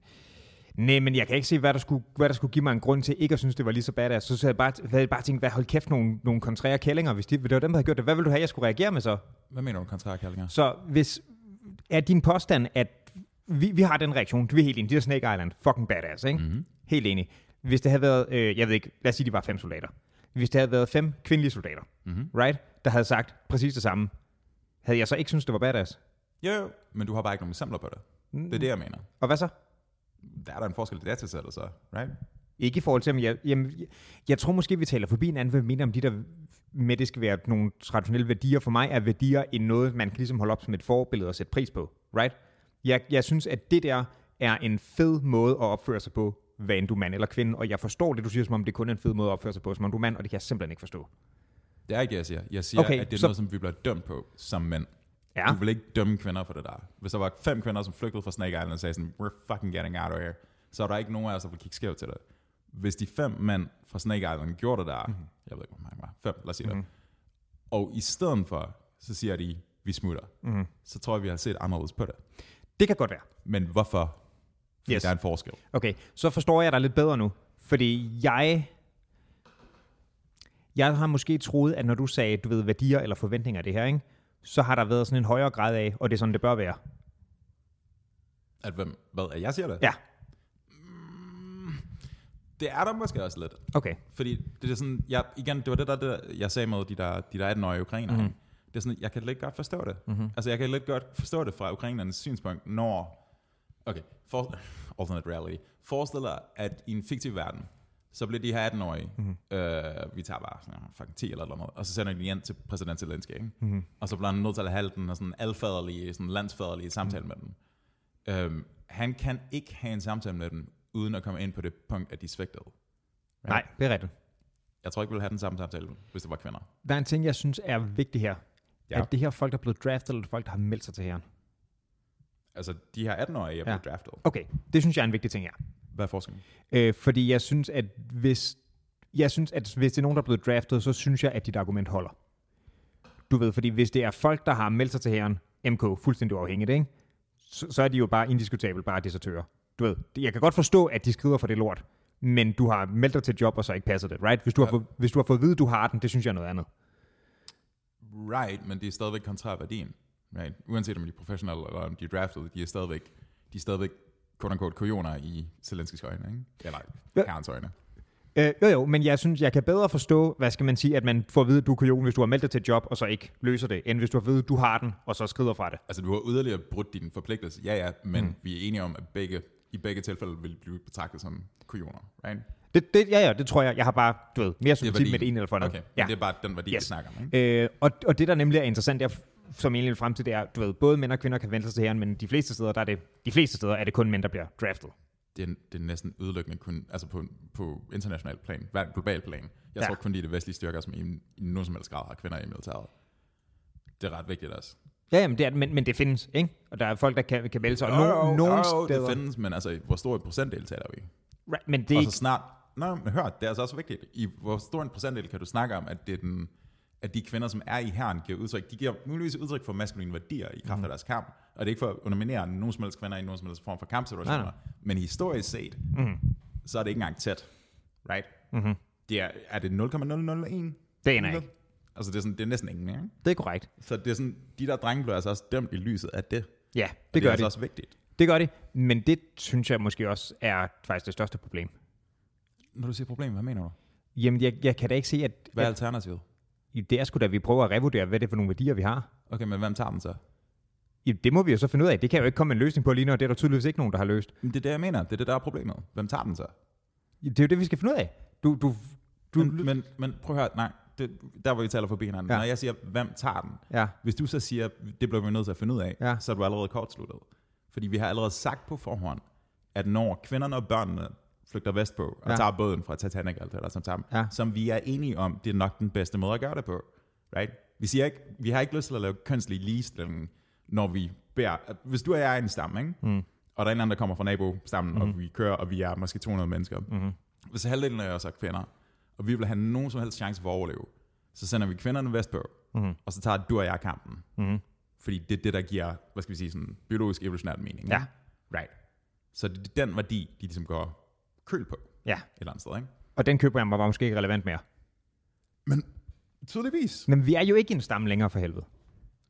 nej, men jeg kan ikke se, hvad der, skulle, hvad der skulle give mig en grund til ikke at synes, det var lige så badass. Så, så jeg bare, havde jeg bare tænkt, hvad hold kæft, nogle, nogle kontrære kællinger, hvis de, det var dem, der havde gjort det. Hvad vil du have, jeg skulle reagere med så? Hvad mener du, kontrære kaldinger? Så hvis er din påstand, at vi, vi har den reaktion, vi er helt enige, de der Snake Island, fucking badass, ikke? Mm-hmm. Helt enig. Hvis det havde været, øh, jeg ved ikke, lad os sige, de var fem soldater. Hvis det havde været fem kvindelige soldater, Mm-hmm. right, der havde sagt præcis det samme, havde jeg så ikke synes det var badass? Jo, jo, men du har bare ikke nogen eksempler på det. Det er det, jeg mener. Og hvad så? Der er der en forskel i datasættet, så, right? Ikke i forhold til, om jeg, jamen, jeg, jeg tror måske, vi taler forbi en anden, hvad vi mener om de der med, det skal være nogle traditionelle værdier. For mig er værdier en noget, man kan ligesom holde op som et forbillede og sætte pris på. Right? Jeg, jeg synes, at det der er en fed måde at opføre sig på, hvad end du er mand eller kvinde. Og jeg forstår det, du siger, som om det kun er en fed måde at opføre sig på, som om du er mand, og det kan jeg simpelthen ikke forstå. Det er ikke jeg siger. Jeg siger, Okay, at det er så... noget, som vi bliver dømt på som mænd. Ja. Du vil ikke dømme kvinder for det der. Hvis der var fem kvinder, som flygtede fra Snake Island og sagde sådan, we're fucking getting out of here, så er der ikke nogen af os, der vil kigge skævt til det. Hvis de fem mænd fra Snake Island gjorde det der, mm-hmm. jeg ved ikke, hvor mange var, fem, lad os sige mm-hmm. det, og i stedet for, så siger de, vi smutter, mm-hmm. så tror jeg, vi har set anderledes på det. Det kan godt være. Men hvorfor? Fordi Yes. der er en forskel. Okay, så forstår jeg dig lidt bedre nu. Fordi jeg... Jeg har måske troet, at når du sagde, du ved, værdier eller forventninger af det her, ikke? Så har der været sådan en højere grad af, og det er sådan, det bør være. At hvem, hvad, at jeg siger det? Ja. Det er der måske også lidt. Okay. Fordi det er sådan, jeg, igen, det var det der, det der jeg sagde med de der, de der 18-årige ukrainer. Mm-hmm. Det er sådan, jeg kan lidt godt forstå det. Mm-hmm. Altså, jeg kan lidt godt forstå det fra ukrainernes synspunkt, når... Okay, for, alternate reality. Forestil dig, at i en fiktiv verden, så bliver de her 18-årige, mm-hmm. øh, vi tager bare sådan, fucking 10 eller noget, og så sender de den hjem til præsident Zelensky, ikke? Mm-hmm. Og så bliver han nødt til at have den og sådan alfaderlige, sådan landsfaderlige samtale mm-hmm. med dem. Øhm, han kan ikke have en samtale med dem, uden at komme ind på det punkt, at de svigtede. Nej, det er rigtigt. Jeg tror ikke, vi ville have den samme samtale, hvis det var kvinder. Der er en ting, jeg synes er vigtig her. Ja. At det her er folk, der er blevet draftet, eller folk, der har meldt sig til her. Altså, de her 18-årige er Ja. blevet draftet. Okay, det synes jeg er en vigtig ting her. Hvad er forskellen? Øh, fordi jeg synes, at hvis, jeg synes, at hvis det er nogen, der er blevet draftet, så synes jeg, at dit argument holder. Du ved, fordi hvis det er folk, der har meldt sig til herren, MK, fuldstændig uafhængigt, ikke? Så, så er de jo bare indiskutabelt bare desertører. Du ved, jeg kan godt forstå, at de skriver for det lort, men du har meldt dig til et job, og så ikke passer det, right? Hvis du, har, fået, hvis du har fået at vide, at du har den, det synes jeg er noget andet. Right, men det er stadigvæk kontra værdien. Right? Uanset om de er professionelle eller om de er drafted, de er stadigvæk, de er stadigvæk quote unquote kujoner i Zelenskis øjne, ikke? Eller Ja. herrens øjne. Øh, jo jo, men jeg synes, jeg kan bedre forstå, hvad skal man sige, at man får at vide, at du er kujon, hvis du har meldt dig til et job, og så ikke løser det, end hvis du har vide, at du har den, og så skrider fra det. Altså, du har yderligere brudt din forpligtelse. Ja, ja, men mm. vi er enige om, at begge, i begge tilfælde vil blive betragtet som kujoner, right? Det, det, ja, ja, det tror jeg. Jeg har bare, du ved, mere sympati med det ene eller for andet. Okay, ja. det er bare den værdi, Yes. vi snakker om, ikke? Øh, og, og det, der nemlig er interessant, er, som egentlig vil frem til, det er, du ved, både mænd og kvinder kan vente sig til herren, men de fleste steder, der er det, de fleste steder er det kun mænd, der bliver draftet. Det er, det er næsten udelukkende kun, altså på, på international plan, global plan. Jeg Ja. tror kun, de er det vestlige styrker, som i, i nogen som helst grad har kvinder i militæret. Det er ret vigtigt også. Ja, jamen, det er, men, men det findes, ikke? Og der er folk, der kan, kan vælge sig. Og Jo, no, jo, nogle jo, steder... det findes, men altså, hvor stor en procentdel taler vi? Right, men det er Og så snart... Nå, men hør, det er altså også vigtigt. I hvor stor en procentdel kan du snakke om, at det er den at de kvinder, som er i herren, giver udtryk, de giver muligvis udtryk for maskuline værdier i kraft af deres kamp, og det er ikke for at underminere nogen som helst kvinder i nogen som helst form for kampsituationer, Nej, nej. men historisk set, Mm. så er det ikke engang tæt, right? Mm-hmm. Det er, er det 0,001? Det jeg ikke. Altså det er, sådan, det er næsten ingen, ikke? Det er korrekt. Så det er sådan, de der drenge bliver altså også dømt i lyset af det. Ja, Og det det er gør altså også vigtigt. Det gør de. Men det synes jeg måske også er faktisk det største problem. Når du siger problem, hvad mener du? Jamen, jeg, jeg kan da ikke se, at, Hvad er at alternativet? Det er sgu da, vi prøver at revurdere, hvad det er for nogle værdier, vi har. Okay, men hvem tager den så? Jamen, det må vi jo så finde ud af. Det kan jo ikke komme en løsning på lige nu, og det er der tydeligvis ikke nogen, der har løst. Men det er det, jeg mener. Det er det, der er problemet. Hvem tager den så? Det er jo det, vi skal finde ud af. Du, du, du, Men, men, men prøv at høre, nej, det, der hvor vi taler forbi hinanden. Ja. Når jeg siger, hvem tager den? ja, Hvis du så siger, det bliver vi nødt til at finde ud af, Ja. så er du allerede kortsluttet. Fordi vi har allerede sagt på forhånd, at når kvinderne og børnene flygter vestpå, og Ja. tager båden fra Titanic, alt det der, som, sammen, Ja. som vi er enige om, det er nok den bedste måde at gøre det på. Right? Vi, siger ikke, vi har ikke lyst til at lave kønslig ligestilling, når vi bærer... Hvis du og jeg er en stamme, ikke? Mm. og der er en anden, der kommer fra nabostammen, mm. og vi kører, og vi er måske 200 mennesker. Mm-hmm. Hvis halvdelen af os er kvinder, og vi vil have nogen som helst chance for at overleve, så sender vi kvinderne vestpå, Mm-hmm. og så tager du og jeg kampen. Mm-hmm. Fordi det er det, der giver, hvad skal vi sige, sådan biologisk evolutionært mening. Ja. Right. Så det er den værdi, de ligesom går køl på Ja, et eller andet sted, ikke? og den køber jeg mig var måske ikke relevant mere. Men tydeligvis. Men vi er jo ikke en stamme længere for helvede.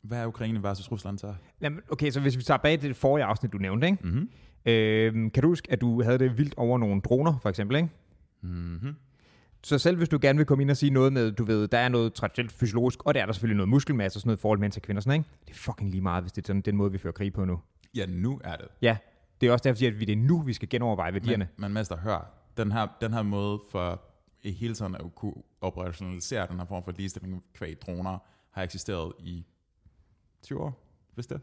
Hvad er Ukraine versus Rusland så? Jamen, okay, så hvis vi tager bag det forrige afsnit, du nævnte, ikke? Mhm. Øhm, kan du huske, at du havde det vildt over nogle droner, for eksempel, ikke? Mhm. Så selv hvis du gerne vil komme ind og sige noget med, du ved, der er noget traditionelt fysiologisk, og der er der selvfølgelig noget muskelmasse og sådan noget i forhold mænd til kvinder, sådan, ikke? Det er fucking lige meget, hvis det er sådan den måde, vi fører krig på nu. Ja, nu er det. Ja, det er også derfor, at vi det er nu, vi skal genoverveje værdierne. Men, men mester, hør. Den her, den her måde for i hele tiden at kunne operationalisere den her form for ligestilling kvæg droner, har eksisteret i 20 år, hvis det.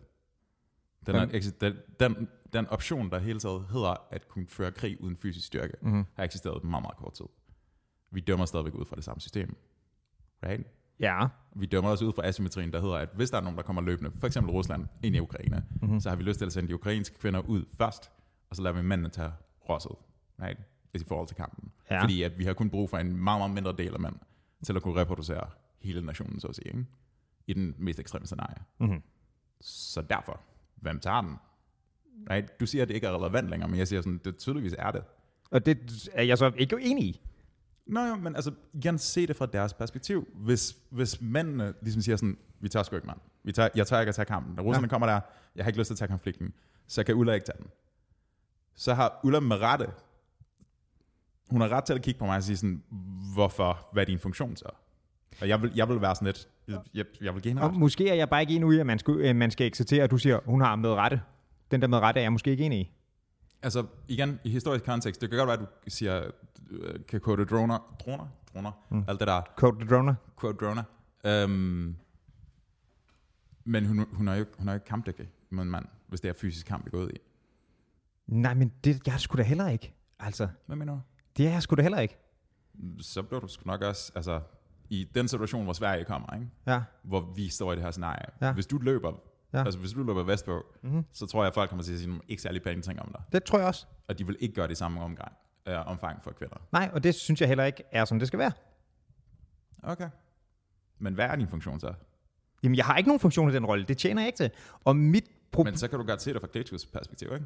Den, er, den, den, den option, der hele tiden hedder at kunne føre krig uden fysisk styrke, Mhm. har eksisteret meget, meget kort tid. Vi dømmer stadigvæk ud fra det samme system. Right? Ja, Vi dømmer også ud fra asymmetrien, der hedder, at hvis der er nogen, der kommer løbende, for eksempel Rusland, ind i Ukraine, Mhm. mm-hmm. så har vi lyst til at sende de ukrainske kvinder ud først, og så lader vi mændene tage rosset, right? i forhold til kampen. Ja. Fordi at vi har kun brug for en meget, meget mindre del af mænd, til at kunne reproducere hele nationen, så at sige, ikke? i den mest ekstreme scenarie. Mhm. Så derfor, hvem tager den? Right? Du siger, at det ikke er relevant længere, men jeg siger sådan, det tydeligvis er det. og det er jeg så ikke enig i. Nå jo, men altså, igen, se det fra deres perspektiv. Hvis, hvis mændene ligesom siger sådan, vi tager sgu ikke, mand. Vi tager, jeg tager ikke at tage kampen. Når russerne Ja. kommer der, jeg har ikke lyst til at tage konflikten, så kan Ulla ikke tage den. Så har Ulla med rette, hun har ret til at kigge på mig og sige sådan, hvorfor, hvad er din funktion så? Og jeg vil, jeg vil være sådan lidt, jeg, jeg, jeg vil give hende Og ret. måske er jeg bare ikke enig i, at man skal, øh, man skal acceptere, at du siger, hun har med rette. Den der med rette er jeg måske ikke enig i. Altså, igen, i historisk kontekst, det kan godt være, at du siger, øh, kan kode droner, droner, droner, Mm. alt det der, the droner. quote drone. Um, men hun, hun er jo hun er jo ikke kampdækket mod en mand, hvis det er fysisk kamp, vi er gået i. Nej, men det jeg sgu da heller ikke. Altså, Hvad mener du? det er jeg sgu da heller ikke. Så bliver du sgu nok også, altså, i den situation, hvor Sverige kommer, ikke? Ja. hvor vi står i det her scenarie. Ja. Hvis du løber, Ja. altså hvis du løber vestpå, Mm-hmm. så tror jeg, at folk kommer til at sige nogle ikke særlig pæne ting om dig. Det tror jeg også. Og de vil ikke gøre det i samme omgang, øh, omfang for kvinder. Nej, og det synes jeg heller ikke er, som det skal være. Okay. Men hvad er din funktion så? Jamen, jeg har ikke nogen funktion i den rolle. Det tjener jeg ikke til. Og mit problem... Men så kan du godt se det fra Klitschkos perspektiv, ikke?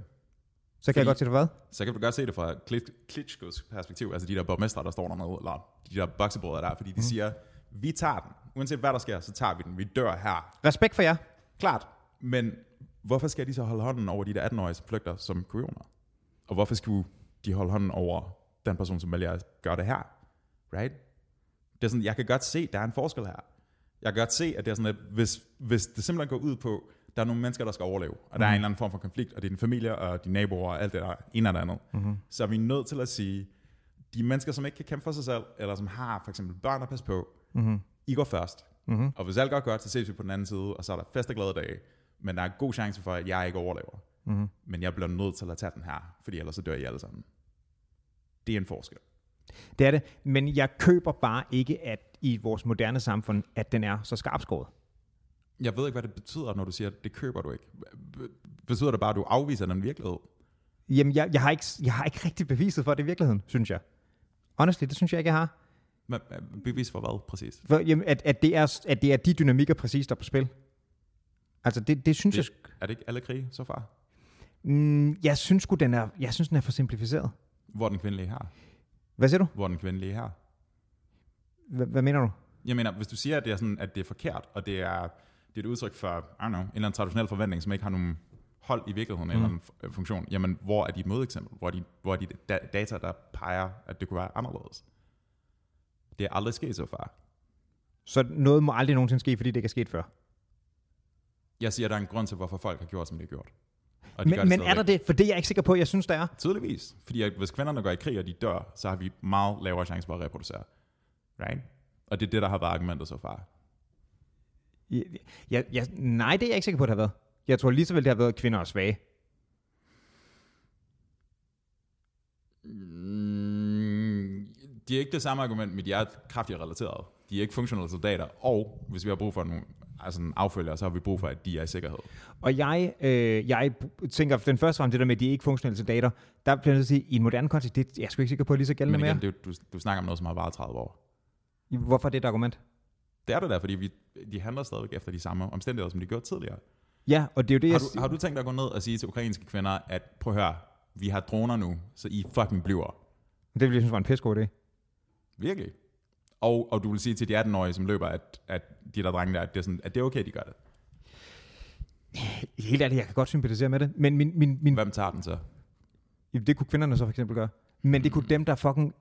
Så kan jeg fordi- godt se det hvad? Så kan du godt se det fra Klit- Klitschkos perspektiv, altså de der borgmestre, der står dernede, eller de der boksebrødre der, fordi de mm. siger, vi tager den. Uanset hvad der sker, så tager vi den. Vi dør her. Respekt for jer. Klart. Men hvorfor skal de så holde hånden over de der 18-årige, som flygter som kujoner? Og hvorfor skulle de holde hånden over den person, som vælger at gøre det her? Right? Det er sådan, jeg kan godt se, der er en forskel her. Jeg kan godt se, at det er sådan, at hvis, hvis det simpelthen går ud på, der er nogle mennesker, der skal overleve, og der er en eller anden form for konflikt, og det er din familie og dine naboer og alt det der, en eller andet, Mm-hmm. så er vi nødt til at sige, de mennesker, som ikke kan kæmpe for sig selv, eller som har for eksempel børn at passe på, Mm-hmm. I går først. Mm-hmm. Og hvis alt går godt, så ses vi på den anden side, og så er der fest og glade dage. Men der er en god chance for, at jeg ikke overlever. Mm-hmm. Men jeg bliver nødt til at tage den her, fordi ellers så dør I alle sammen. Det er en forskel. Det er det. Men jeg køber bare ikke, at i vores moderne samfund, at den er så skarpskåret. Jeg ved ikke, hvad det betyder, når du siger, at det køber du ikke. Be- Betyder det bare, at du afviser den virkelighed? Jamen, jeg, jeg, har ikke, jeg har ikke rigtig beviset for det i virkeligheden, synes jeg. Honestly, det synes jeg ikke, jeg har. Men, bevis for hvad, præcis? For, jamen, at, at, det er, at det er de dynamikker præcis, der er på spil. Altså, det, det synes Det- jeg... Er det ikke alle krige så far? Mm, jeg synes sgu, den er, jeg synes, den er for simplificeret. Hvor den kvindelige her? Hvad siger du? Hvor den kvindelige her? Hvad, hvad mener du? Jeg mener, hvis du siger, at det er, sådan, at det er forkert, og det er, det er et udtryk for, I don't know, en eller anden traditionel forventning, som ikke har nogen hold i virkeligheden, mm. eller en fu- funktion, jamen, hvor er dit modeksempel? Hvor er, de, hvor er de da- data, der peger, at det kunne være anderledes? Det er aldrig sket så far. Så noget må aldrig nogensinde ske, fordi det ikke er sket før. Jeg siger, at der er en grund til, hvorfor folk har gjort, som de har gjort. Og de gør Men, men er der det? For det er jeg ikke sikker på, jeg synes, der er. Tydeligvis. Fordi at hvis kvinderne går i krig, og de dør, så har vi meget lavere chance for at reproducere. Right? Og det er det, der har været argumentet så far. Jeg, jeg, nej, det er jeg ikke sikker på, det har været. Jeg tror lige så vel, det har været at kvinder og svage. Mm, de er ikke det samme argument, men de er kraftigt relateret. De er ikke funktionelle soldater, og hvis vi har brug for nogle altså en affølger, så har vi brug for, at de er i sikkerhed. Og jeg, øh, jeg tænker, den første frem, det der med, at de er ikke funktionelle soldater, der bliver jeg nødt til at sige, i en moderne kontekst, det er jeg sgu ikke sikker på, at lige så gældende Men igen, mere. det, er du, du snakker om noget, som har varet 30 år. Hvorfor er det et argument? Det er det der, fordi vi, de handler stadigvæk efter de samme omstændigheder, som de gjorde tidligere. Ja, og det er jo det, Har jeg du, har du tænkt dig at gå ned og sige til ukrainske kvinder, at prøv at høre, vi har droner nu, så I fucking bliver. Det ville jeg synes var en pissegod idé. Virkelig. Og, og du vil sige til de 18-årige, som løber, at, at de der drenge der, at det, er sådan, at det er okay, de gør det. Helt ærligt, jeg kan godt sympatisere med det, men min, min, min, Hvem tager den så? det kunne kvinderne så for eksempel gøre. Men det kunne dem, der fucking...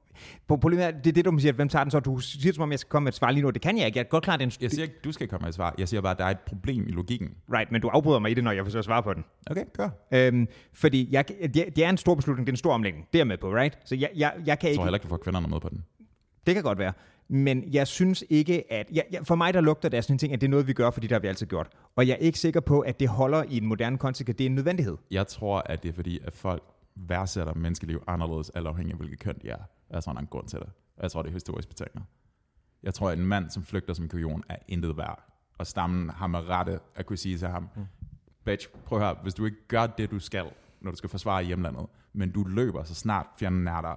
Pro- Problemet er, det er det, du siger, hvem tager den så? Du siger som om, jeg skal komme med et svar lige nu. Det kan jeg ikke. Jeg er godt klar, det er en... Jeg siger ikke, du skal komme med et svar. Jeg siger bare, at der er et problem i logikken. Right, men du afbryder mig i det, når jeg forsøger at svare på den. Okay, gør. Øhm, fordi jeg, det, det er en stor beslutning, det er en stor omlægning. Det er jeg med på, right? Så jeg, jeg, jeg kan Jeg tror ikke... heller ikke, du får kvinderne med på den. Det kan godt være. Men jeg synes ikke, at... Jeg, jeg, for mig, der lugter det af sådan en ting, at det er noget, vi gør, fordi det har vi altid gjort. Og jeg er ikke sikker på, at det holder i en moderne kontekst, at det er en nødvendighed. Jeg tror, at det er fordi, at folk værdsætter menneskeliv anderledes, alt afhængig af, hvilket køn de er. Jeg tror, der er en grund til det. Og jeg tror, det er historisk betinget. Jeg tror, at en mand, som flygter som kujon, er intet værd. Og stammen har med rette at kunne sige til ham, mm. bitch, prøv høre, hvis du ikke gør det, du skal, når du skal forsvare hjemlandet, men du løber så snart fjenden er der,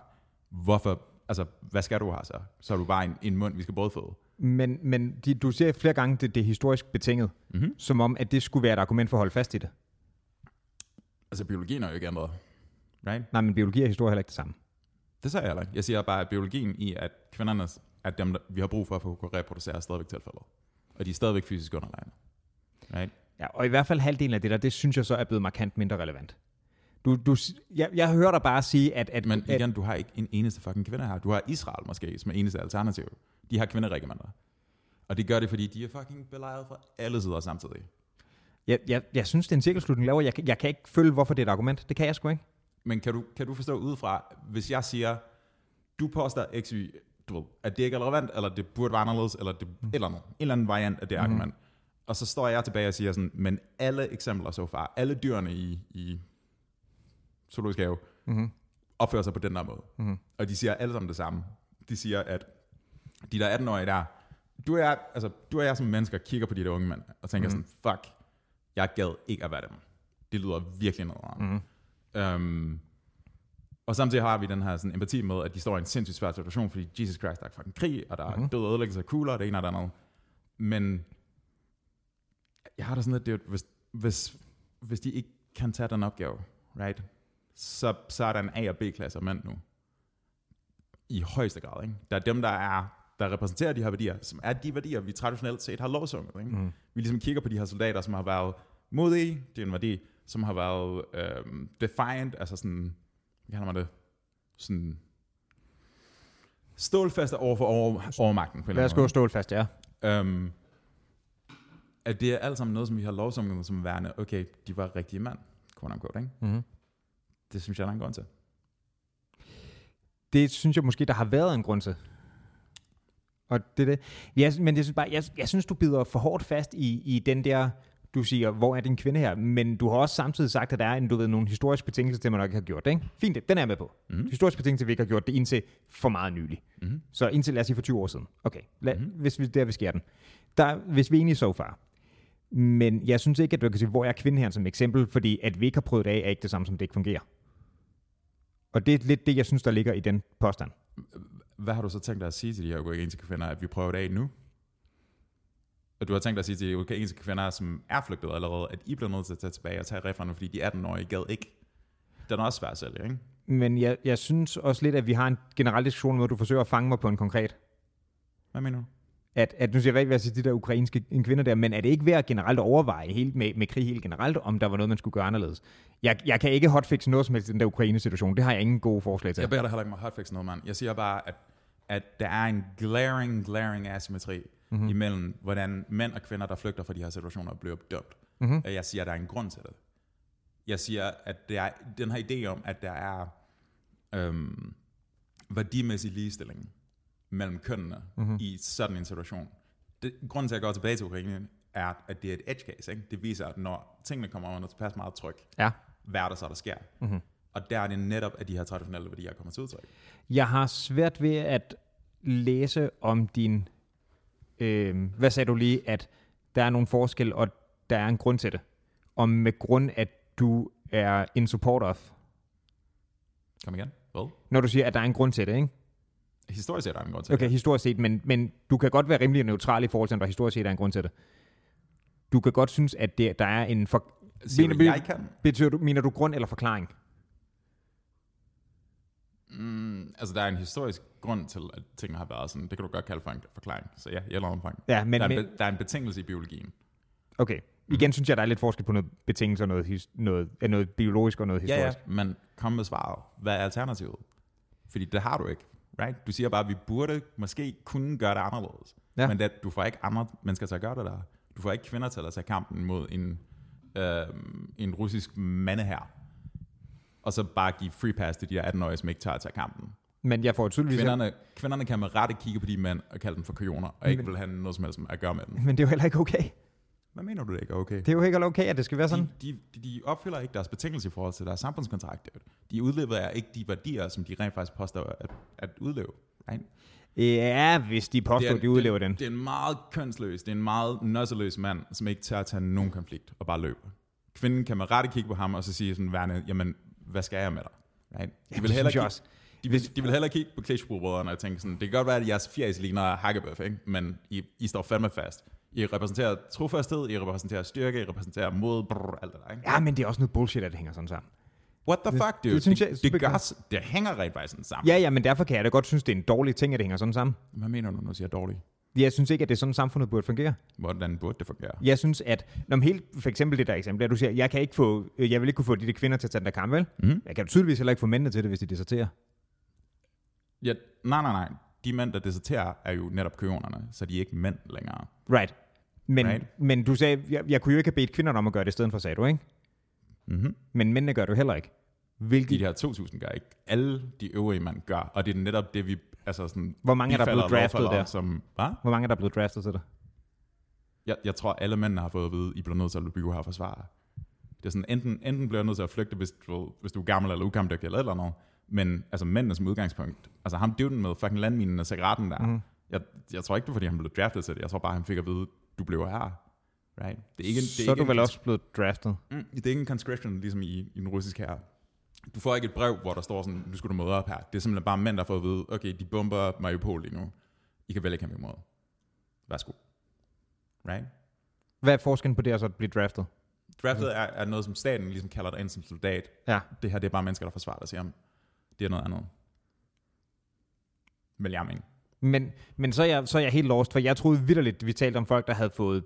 hvorfor, altså, hvad skal du have så? Så er du bare en, en mund, vi skal både få. Men, men de, du siger flere gange, at det, det er historisk betinget. Mm-hmm. Som om, at det skulle være et argument for at holde fast i det. Altså, biologien er jo ikke ændret. Right? Nej, men biologi og historie er heller ikke det samme. Det siger jeg heller. Jeg siger bare, at biologien i, at kvinderne er dem, der, vi har brug for at kunne reproducere, er stadigvæk tilfældet. Og de er stadigvæk fysisk underlegne. Right? Ja, og i hvert fald halvdelen af det der, det synes jeg så er blevet markant mindre relevant. Du, du, jeg, jeg hører dig bare sige, at... at Men at, igen, du har ikke en eneste fucking kvinde her. Du har Israel måske, som er eneste alternativ. De har kvinderegimenter. Og det gør det, fordi de er fucking belejret fra alle sider samtidig. jeg, jeg, jeg synes, det er en cirkelslutning laver. Jeg, kan- jeg kan ikke følge, hvorfor det er et argument. Det kan jeg sgu ikke. Men kan du, kan du forstå udefra, hvis jeg siger, du påstår x, y, du ved, at det ikke er relevant, eller det burde være anderledes, eller det, et eller andet, en eller anden variant af det Mhm. argument. Og så står jeg tilbage og siger sådan, men alle eksempler så far, alle dyrene i, i zoologisk have, Mm-hmm. opfører sig på den der måde. Mhm. Og de siger alle sammen det samme. De siger, at de der 18-årige der, du og jeg, altså, du og jeg som mennesker kigger på de der unge mænd, og tænker Mhm. mm. sådan, fuck, jeg gad ikke at være dem. Det lyder virkelig noget mm. Mm-hmm. Um, og samtidig har vi den her sådan, empati med, at de står i en sindssygt svær situation, fordi Jesus Christ, der er fucking krig, og der er Mhm. mm-hmm. død og ødelæggelse af kugler, og det ene og det andet. Men jeg har da sådan, at det, er hvis, hvis, hvis de ikke kan tage den opgave, right, så, så er der en A- og B-klasse af mænd nu. I højeste grad. Ikke? Der er dem, der er der repræsenterer de her værdier, som er de værdier, vi traditionelt set har lovsunget. Ikke? Mm. Vi ligesom kigger på de her soldater, som har været modige, det er en værdi, som har været øhm, defiant, altså sådan, hvad kalder man det, sådan stålfaste over for over, overmagten. På en Lad os gå stålfast, ja. Øhm, at det er alt sammen noget, som vi har lovsunget som værende, okay, de var rigtige mand, quote unquote, ikke? Mm-hmm. Det synes jeg, der er en grund til. Det synes jeg måske, der har været en grund til. Og det er det. Jeg, men jeg synes, bare, jeg, jeg synes, du bider for hårdt fast i, i den der, du siger, hvor er din kvinde her? Men du har også samtidig sagt, at der er en, du ved, nogle historiske betingelser til, man nok ikke har gjort det. Ikke? Fint, det. den er jeg med på. Mm. Historiske betingelser, vi ikke har gjort det indtil for meget nylig. Mm-hmm. Så indtil, lad os sige, for 20 år siden. Okay, lad, mm. hvis vi, der vi skærer den. Der, hvis vi er enige so far. Men jeg synes ikke, at du kan sige, hvor er kvinden her som eksempel, fordi at vi ikke har prøvet det af, er ikke det samme som det ikke fungerer. Og det er lidt det, jeg synes, der ligger i den påstand. Hvad har du så tænkt dig at sige til de her ukrainske kvinder, at vi prøver det af nu? Og du har tænkt dig at sige til de ukrainske kvinder, som er flygtet allerede, at I bliver nødt til at tage tilbage og tage refrene, fordi de 18 år, I gad ikke. Den er også svær sælge, ikke? Men jeg, jeg synes også lidt, at vi har en generel diskussion, hvor du forsøger at fange mig på en konkret. Hvad mener du? At, at nu siger jeg ikke ved at sige de der ukrainske kvinder der, men er det ikke ved at generelt overveje helt med, med krig helt generelt, om der var noget, man skulle gøre anderledes? Jeg, jeg kan ikke hotfixe noget som helst i den der Ukraine-situation. Det har jeg ingen gode forslag til. Jeg beder dig heller ikke mig hotfix noget, mand. Jeg siger bare, at, at der er en glaring, glaring asymmetri mm-hmm. imellem, hvordan mænd og kvinder, der flygter fra de her situationer, bliver dømt. Mm-hmm. Jeg siger, at der er en grund til det. Jeg siger, at der er den her idé om, at der er øhm, værdimæssig ligestilling mellem kønnene mm-hmm. i sådan en situation. Det, grunden til, at jeg går tilbage til Ukraine, er, at det er et edge case. Ikke? Det viser, at når tingene kommer under tilpas meget tryk, Ja. hvad er der så, der sker? Mm-hmm. Og der er det netop, at de her traditionelle værdier kommer til udtryk. Jeg har svært ved at læse om din... Øh, hvad sagde du lige? At der er nogle forskel, og der er en grund til det. Om med grund, at du er in support of. Kom igen. Hvad? Når du siger, at der er en grund til det, ikke? Historisk set er der en grund til Okay, det. historisk set, men, men du kan godt være rimelig neutral i forhold til, om der historisk set er en grund til det. Du kan godt synes, at det, der er en... For... Siger du, jeg kan? Betyder du, mener du grund eller forklaring? Mm, altså, der er en historisk grund til, at tingene har været sådan. Det kan du godt kalde for en forklaring. Så ja, i eller omfang. Ja, men, der, er en, men der er en betingelse i biologien. okay. Igen synes jeg, der er lidt forskel på noget betingelse og noget, his, noget, noget biologisk og noget Ja, historisk. ja, men kom med svaret. Hvad er alternativet? Fordi det har du ikke. Right? Du siger bare, at vi burde måske kunne gøre det anderledes. Ja. Men det, du får ikke andre mennesker til at gøre det der. Du får ikke kvinder til at tage kampen mod en, øh, en russisk mandehær. Og så bare give free pass til de der 18-årige, som ikke tør at tage kampen. Men jeg får tydeligvis... Kvinderne, kvinderne kan med rette kigge på de mænd og kalde dem for kujoner, og ikke vil have noget som helst at gøre med dem. Men det er jo heller ikke okay. Hvad mener du, det ikke er okay? Det er jo ikke okay, at det skal være sådan. De, de, de opfylder ikke deres betingelser i forhold til deres samfundskontrakt. De udlever ikke de værdier, som de rent faktisk påstår at, at udleve. Right? Ja, hvis de påstår, er- de udlever det, den. Det er en meget kønsløs, det er en meget nødseløs mand, som ikke tør at tage nogen konflikt og bare løber. Kvinden kan med rette kigge på ham og så sige sådan værende, jamen, hvad skal jeg med dig? Right? De vil hellere kigge, de vil, de vil hellere kigge på Klitschko-brødrene og tænke sådan, det kan godt være, at jeres fjæs ligner hakkebøf, ikke? men I, I står fandme fast. I repræsenterer trofasthed, I repræsenterer styrke, I repræsenterer mod, brrr, alt det der, ikke? Ja, men det er også noget bullshit, at det hænger sådan sammen. What the fuck, dude? det synes jeg- det, det, gør, det hænger rent faktisk sådan sammen. Ja, ja, men derfor kan jeg da godt synes, det er en dårlig ting, at det hænger sådan sammen. Hvad mener du, når du siger dårligt? Jeg synes ikke, at det er sådan, samfundet burde fungere. Hvordan burde det fungere? Jeg synes, at når helt, for eksempel det der eksempel, der du siger, jeg kan ikke få, jeg vil ikke kunne få de der kvinder til at tage den der kamp, vel? Mhm. Jeg kan tydeligvis heller ikke få mændene til det, hvis de deserterer. Ja, nej, nej, nej. De mænd, der deserterer, er jo netop køonerne, så de er ikke mænd længere. Right. Men, Right. men du sagde, jeg, jeg kunne jo ikke have bedt kvinderne om at gøre det i stedet for, sagde du, ikke? Mm-hmm. Men mændene gør det jo heller ikke. Hvilket, De her 2.000 gør ikke. Alle de øvrige mænd gør, og det er netop det, vi... Altså sådan, Hvor mange er der blevet draftet der? Som, hvad? Hvor mange er der blevet draftet til det? Jeg, jeg tror, alle mændene har fået at vide, I bliver nødt til at blive her og forsvare. Det er sådan, enten, enten bliver jeg nødt til at flygte, hvis du, hvis du er gammel eller ukampdygtig eller et eller andet. Men altså mændene som udgangspunkt. Altså ham døden med fucking landminen og cigaretten der. Mm. Jeg, jeg tror ikke, det er, fordi han blev draftet til det. Jeg tror bare, han fik at vide, du bliver her. Right? Det er ikke, det er Så er ikke du en vel også blevet draftet. Mm, det er ikke en conscription, ligesom i, i den russiske her. Du får ikke et brev, hvor der står sådan, nu skal du møde op her. Det er simpelthen bare mænd, der får at vide, okay, de bomber Mariupol lige nu. I kan vælge kæmpe imod. Værsgo. Right? Hvad er forskellen på det og så at blive draftet? Draftet er, er noget, som staten ligesom kalder dig ind som soldat. Ja. Det her, det er bare mennesker, der forsvarer dig, siger. Det er noget andet. Vil jeg mene. Men, men så, er jeg, så er jeg helt lost, for jeg troede vidderligt, vi talte om folk, der havde fået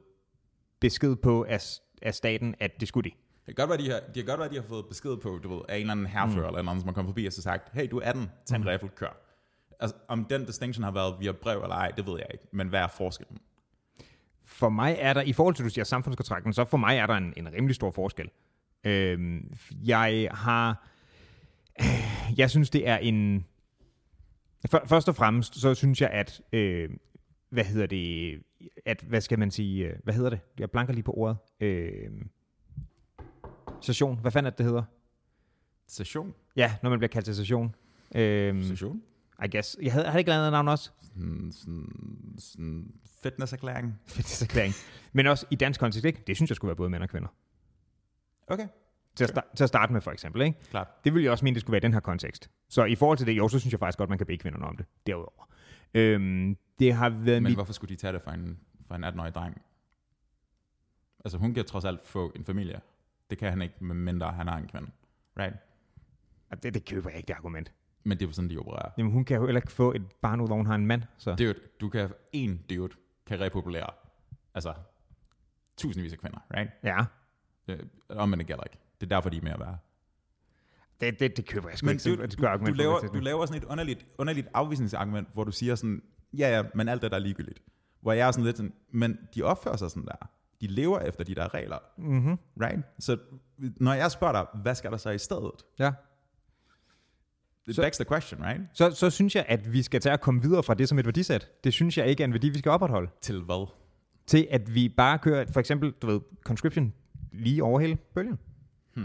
besked på af, af staten, at det skulle de. Det kan godt være, de har, det kan godt være, de har fået besked på, du ved, af en eller anden herfører, mm. eller en anden, som har kommet forbi og så sagt, hey, du er 18, tag en mm. rifle, kør. Altså, om den distinction har været via brev eller ej, det ved jeg ikke. Men hvad er forskellen? For mig er der, i forhold til, du siger samfundskontrakten, så for mig er der en, en rimelig stor forskel. Øhm, jeg har, jeg synes, det er en, først og fremmest, så synes jeg, at, øh, hvad hedder det, at, hvad skal man sige, øh, hvad hedder det? Jeg blanker lige på ordet. Øh, session, hvad fanden er det, det hedder? Session? Ja, når man bliver kaldt til session. Øh, Session? I guess. Jeg havde, havde ikke lavet navn også. Sådan, sådan, sådan fitnesserklæring. Fitnesserklæring. Men også i dansk kontekst, ikke? Det synes jeg skulle være både mænd og kvinder. Okay, Til at, til at starte med, for eksempel. Ikke? klart. Det ville jeg også mene, det skulle være i den her kontekst. Så i forhold til det, jo, så synes jeg faktisk godt, man kan bede kvinderne om det. Derudover. Øhm, det har været Men mit... hvorfor skulle de tage det for en, for en 18-årig dreng? Altså hun kan trods alt få en familie. Det kan han ikke, medmindre han har en kvinde. Right? Ah, Det, det køber jeg ikke, det argument. Men det er jo sådan, de opererer. Jamen, hun kan jo heller ikke få et barn ud, hvor hun har en mand. Så. Dude, du kan, en dude kan repopulere, altså, tusindvis af kvinder, right? Ja, Det, om det gælder ikke. Det er derfor, de er mere værd. det, det, det køber jeg sgu Men ikke. du, et du, du, laver, det. du laver sådan et underligt, underligt afvisningsargument, hvor du siger sådan, ja, ja, men alt det der er ligegyldigt. Hvor jeg er sådan lidt sådan, men de opfører sig sådan der. De lever efter de der regler, Mm-hmm. right? Så når jeg spørger dig, hvad skal der så i stedet? Ja. It Så- begs the question, right? Så, så synes jeg, at vi skal tage at komme videre fra det som et værdisæt. Det synes jeg ikke er en værdi, vi skal opretholde. Til hvad? Til at vi bare kører, for eksempel, du ved, conscription lige over hele bølgen.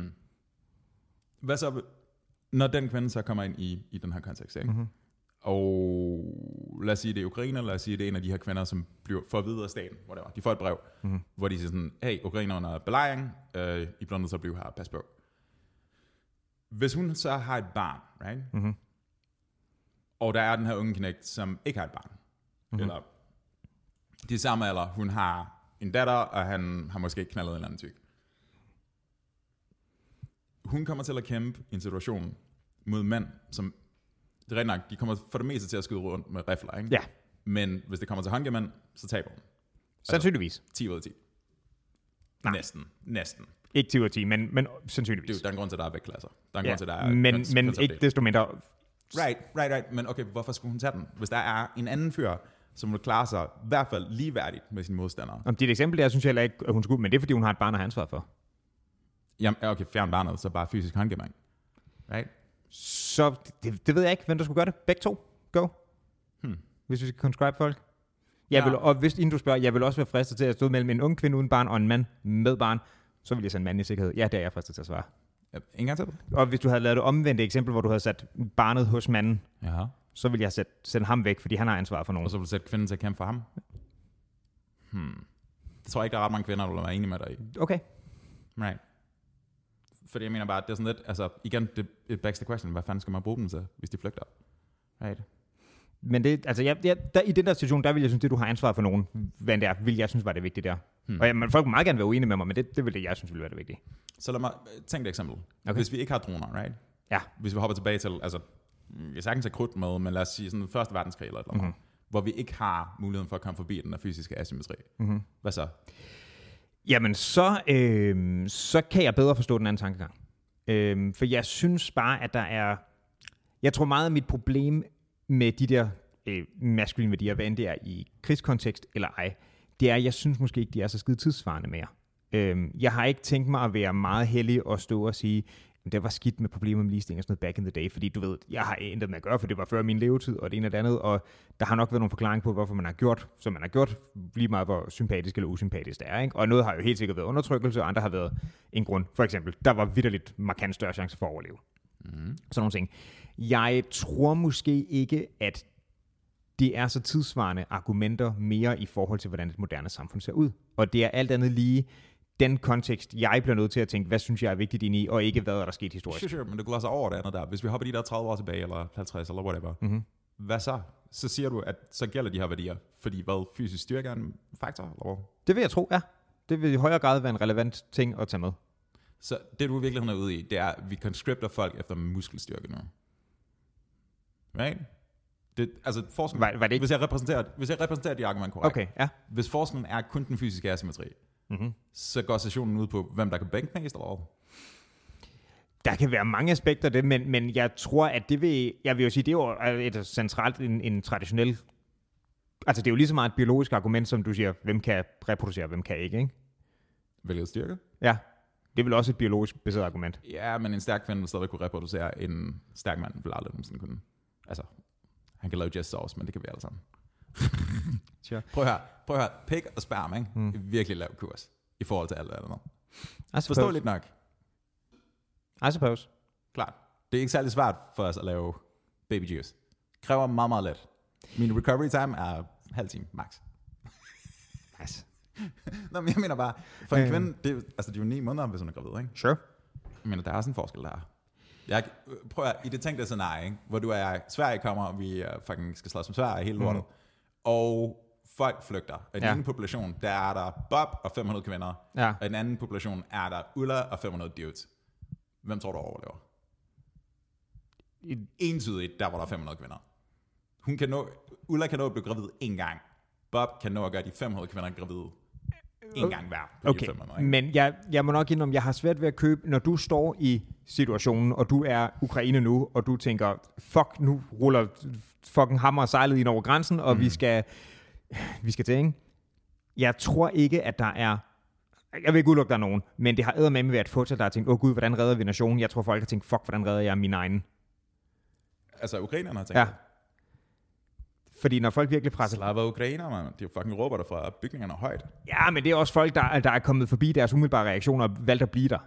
Hmm. Hvad så, når den kvinde så kommer ind i, i den her kontekst, ikke? Mm-hmm. Og lad os sige, det er Ukraine, lad os sige, det er en af de her kvinder, som bliver for videre af staten, whatever. De får et brev, Mhm. hvor de siger sådan, hey, Ukraine er belejring, øh, I bliver nødt til at blive her, pas på. Hvis hun så har et barn, right? Mm-hmm. og der er den her unge knægt, som ikke har et barn, Mhm. mm-hmm. eller de samme alder, hun har en datter, og han har måske knaldet en eller anden tyk. Hun kommer til at kæmpe i en situation mod mænd, som, det er nok, de kommer for det meste til at skyde rundt med rifler, ikke? Ja. Men hvis det kommer til håndgemænd, så taber hun. Sandsynligvis. 10 ud af 10. Nej. Næsten. Næsten. Ikke 10 ud af 10, men, men Det er, sandsynligvis. jo- der er en grund til, at der er vægtklasser. Der er en Ja, grund til, at der er men, køns- men ikke desto mindre. Right, right, right. Men okay, hvorfor skulle hun tage den? Hvis der er en anden fyr, som vil klare sig i hvert fald ligeværdigt med sine modstandere. Om dit eksempel der, synes jeg heller ikke, at hun skulle, men det er, fordi hun har et barn at have ansvar for. Jamen, ja, okay, fjern barnet, så bare fysisk håndgemang. Right? Så det, det ved jeg ikke, hvem der skulle gøre det. Begge to. Go. Hmm. Hvis vi skal conscribe folk. Jeg Ja. vil, og hvis inden du spørger, jeg vil også være fristet til at stå mellem en ung kvinde uden barn og en mand med barn, så vil jeg sende manden i sikkerhed. Ja, det er jeg fristet til at svare. Ja, en gang til. Og hvis du havde lavet det omvendte eksempel, hvor du havde sat barnet hos manden, Ja. så vil jeg sætte, sende ham væk, fordi han har ansvar for nogen. Og så vil du sætte kvinden til at kæmpe for ham. Hmm. Det tror jeg ikke, der er ret mange kvinder, der vil være enige med dig i. Okay. Right. Fordi jeg mener bare, at det er sådan lidt, altså igen, det it begs the question, hvad fanden skal man bruge dem til, hvis de flygter? Right? Men det, altså, jeg, jeg, der, i den der situation, der vil jeg synes, det du har ansvar for nogen, hvad det er, vil jeg synes var det vigtige der. Hmm. Og jamen, folk må meget gerne være uenige med mig, men det, det vil det, jeg synes, ville være det vigtige. Så lad mig tænke et eksempel. Okay. Hvis vi ikke har droner, right? Ja. Hvis vi hopper tilbage til, altså, jeg sagtens have krudt med, men lad os sige sådan første verdenskrig eller et eller andet, Mhm. hvor vi ikke har muligheden for at komme forbi den der fysiske asymmetri. Mm-hmm. Hvad så? Jamen, så, øh, så kan jeg bedre forstå den anden tankegang. Øh, for jeg synes bare, at der er... Jeg tror meget af mit problem med de der øh, maskuline værdier, hvad end det er i krigskontekst eller ej, det er, at jeg synes måske ikke, de er så skide tidsvarende mere. Øh, jeg har ikke tænkt mig at være meget heldig og stå og sige, "Men det var skidt med problemer med ligestilling og sådan noget back in the day, fordi du ved, jeg har intet med at gøre, for det var før min levetid, og det ene og det andet, og der har nok været nogle forklaringer på, hvorfor man har gjort, som man har gjort, lige meget hvor sympatisk eller usympatisk det er. Ikke? Og noget har jo helt sikkert været undertrykkelse, og andre har været en grund. For eksempel, der var vidderligt markant større chance for at overleve. Mm. Sådan nogle ting. Jeg tror måske ikke, at det er så tidsvarende argumenter mere i forhold til, hvordan et moderne samfund ser ud. Og det er alt andet lige den kontekst, jeg bliver nødt til at tænke, hvad synes jeg er vigtigt ind i, og ikke hvad er der sket historisk. Sure, sure, men du glosser over det andet der. Hvis vi hopper de der 30 år tilbage, eller 50, eller whatever, Mm-hmm. hvad så? Så siger du, at så gælder de her værdier, fordi hvad, fysisk styrke er en faktor, eller hvad? Det vil jeg tro, ja. Det vil i højere grad være en relevant ting at tage med. Så det du virkelig er ude i, det er, at vi conscripter folk efter muskelstyrke nu. Right? Det, altså forskning, Var, var det ikke? hvis jeg repræsenterer, hvis jeg repræsenterer de argument korrekt, Okay, ja. hvis forskningen er kun den fysiske asymmetri, Mm-hmm. så går sessionen ud på, hvem der kan bænke mest hvad? Der kan være mange aspekter af det, men, men jeg tror, at det vil, jeg vil jo sige, det er jo et centralt, en, en traditionel, altså det er jo lige så meget et biologisk argument, som du siger, hvem kan reproducere, hvem kan ikke, ikke? Hvilket styrke? Ja, det er vel også et biologisk baseret argument. Ja, men en stærk kvinde vil stadig kunne reproducere, en stærk mand vil aldrig nogensinde kunne. Altså, han kan lave just sauce, men det kan vi alle sammen. Sure. Prøv at høre, prøv at høre. Pik og sperm, ikke? Mm. Mm. virkelig lav kurs i forhold til alt andet. Forståeligt nok. I suppose. Klart. Det er ikke særlig svært for os at lave baby juice. Kræver meget, meget let. Min recovery time er halv time, max. Nice. Nå, men jeg mener bare, for en Øh. kvinde, det, er altså det er jo ni måneder, hvis hun er gravid, ikke? Sure. Jeg mener, der er sådan en forskel der. Jeg, prøv at, i det tænkte scenarie, ikke? hvor du er, Sverige kommer, og vi uh, fucking skal slås med Sverige hele lortet, mm. Og folk flygter. I den Ja. ene population, der er der Bob og 500 kvinder, Ja. og i den anden population er der Ulla og 500 dudes. Hvem tror du overlever? Entydigt, der var der 500 kvinder. Hun kan nå, Ulla kan nå at blive gravid en gang. Bob kan nå at gøre de 500 kvinder gravide en gang hver på Okay, de 500. Ikke? men jeg, jeg må nok indrømme, jeg har svært ved at købe, når du står i situationen, og du er Ukraine nu, og du tænker, fuck, nu ruller fucking hammer og sejlet ind over grænsen, og mm. vi skal vi skal til, ikke? Jeg tror ikke, at der er jeg vil ikke udelukke, der er nogen, men det har eddermame været et fåtal, der har tænkt, åh oh, gud, hvordan redder vi nationen? Jeg tror, folk har tænkt, fuck, hvordan redder jeg min egen? Altså, ukrainerne har tænkt, Ja. Fordi når folk virkelig presser... Slava ukrainer, man. Er jo fucking råber der fra bygningerne højt. Ja, men det er også folk, der, der er kommet forbi deres umiddelbare reaktioner og valgt at blive der.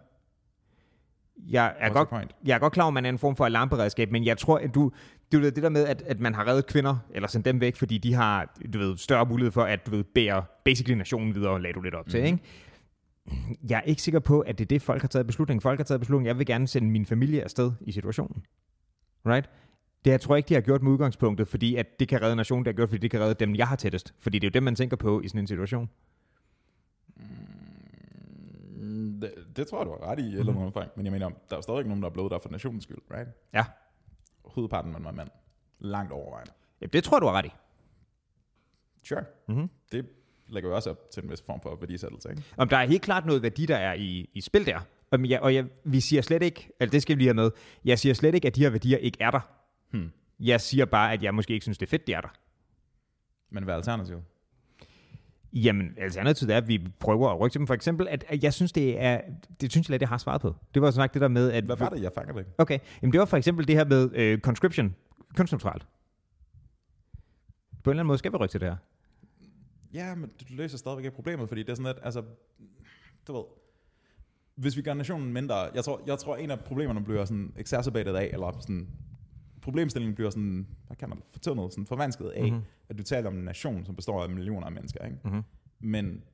Jeg er, What's godt, jeg er godt klar over, at man er en form for alarmberedskab, men jeg tror, at du, du ved, det der med, at, at man har reddet kvinder, eller sendt dem væk, fordi de har du ved, større mulighed for at du ved, bære basically nationen videre, lagde du lidt op Mhm. til, ikke? Jeg er ikke sikker på, at det er det, folk har taget beslutning. Folk har taget beslutning, jeg vil gerne sende min familie afsted i situationen. Right? Det jeg tror jeg ikke, de har gjort med udgangspunktet, fordi at det kan redde nationen, det har gjort, fordi det kan redde dem, jeg har tættest. Fordi det er jo dem, man tænker på i sådan en situation. Mm, Det, det tror jeg, du har ret i, i eller andet omfang. Men jeg mener, der er stadig nogen, der er blevet der for nationens skyld, right? Ja, Hovedparten man var mand. Langt overvejende. ja det tror du har ret i. Sure. Mhm. Det lægger jo også op til en vis form for værdisættelse, ikke? Om der er helt klart noget værdi, der er i, i spil der. Og, jeg, og jeg, vi siger slet ikke, altså det skal vi lige have med, jeg siger slet ikke, at de her værdier ikke er der. Hmm. Jeg siger bare, at jeg måske ikke synes, det er fedt, de er der. Men hvad er alternativet? Jamen, alternativet er, at vi prøver at rykke til dem. For eksempel, at, at jeg synes, det er, det synes jeg lidt, jeg har svaret på. Det var sagt det der med, at... Hvad var det, jeg fanger det ikke? Okay, jamen det var for eksempel det her med øh, conscription, kønsneutralt. På en eller anden måde skal vi rykke til det her. Ja, men du løser stadigvæk ikke problemet, fordi det er sådan lidt, altså, du ved, hvis vi gør nationen mindre, jeg tror, jeg tror en af problemerne bliver sådan exacerbated af, eller sådan, problemstillingen bliver sådan, hvad kan man fortyndet, sådan forvansket af, Mhm. mm-hmm. at du taler om en nation, som består af millioner af mennesker, ikke? Mhm. Men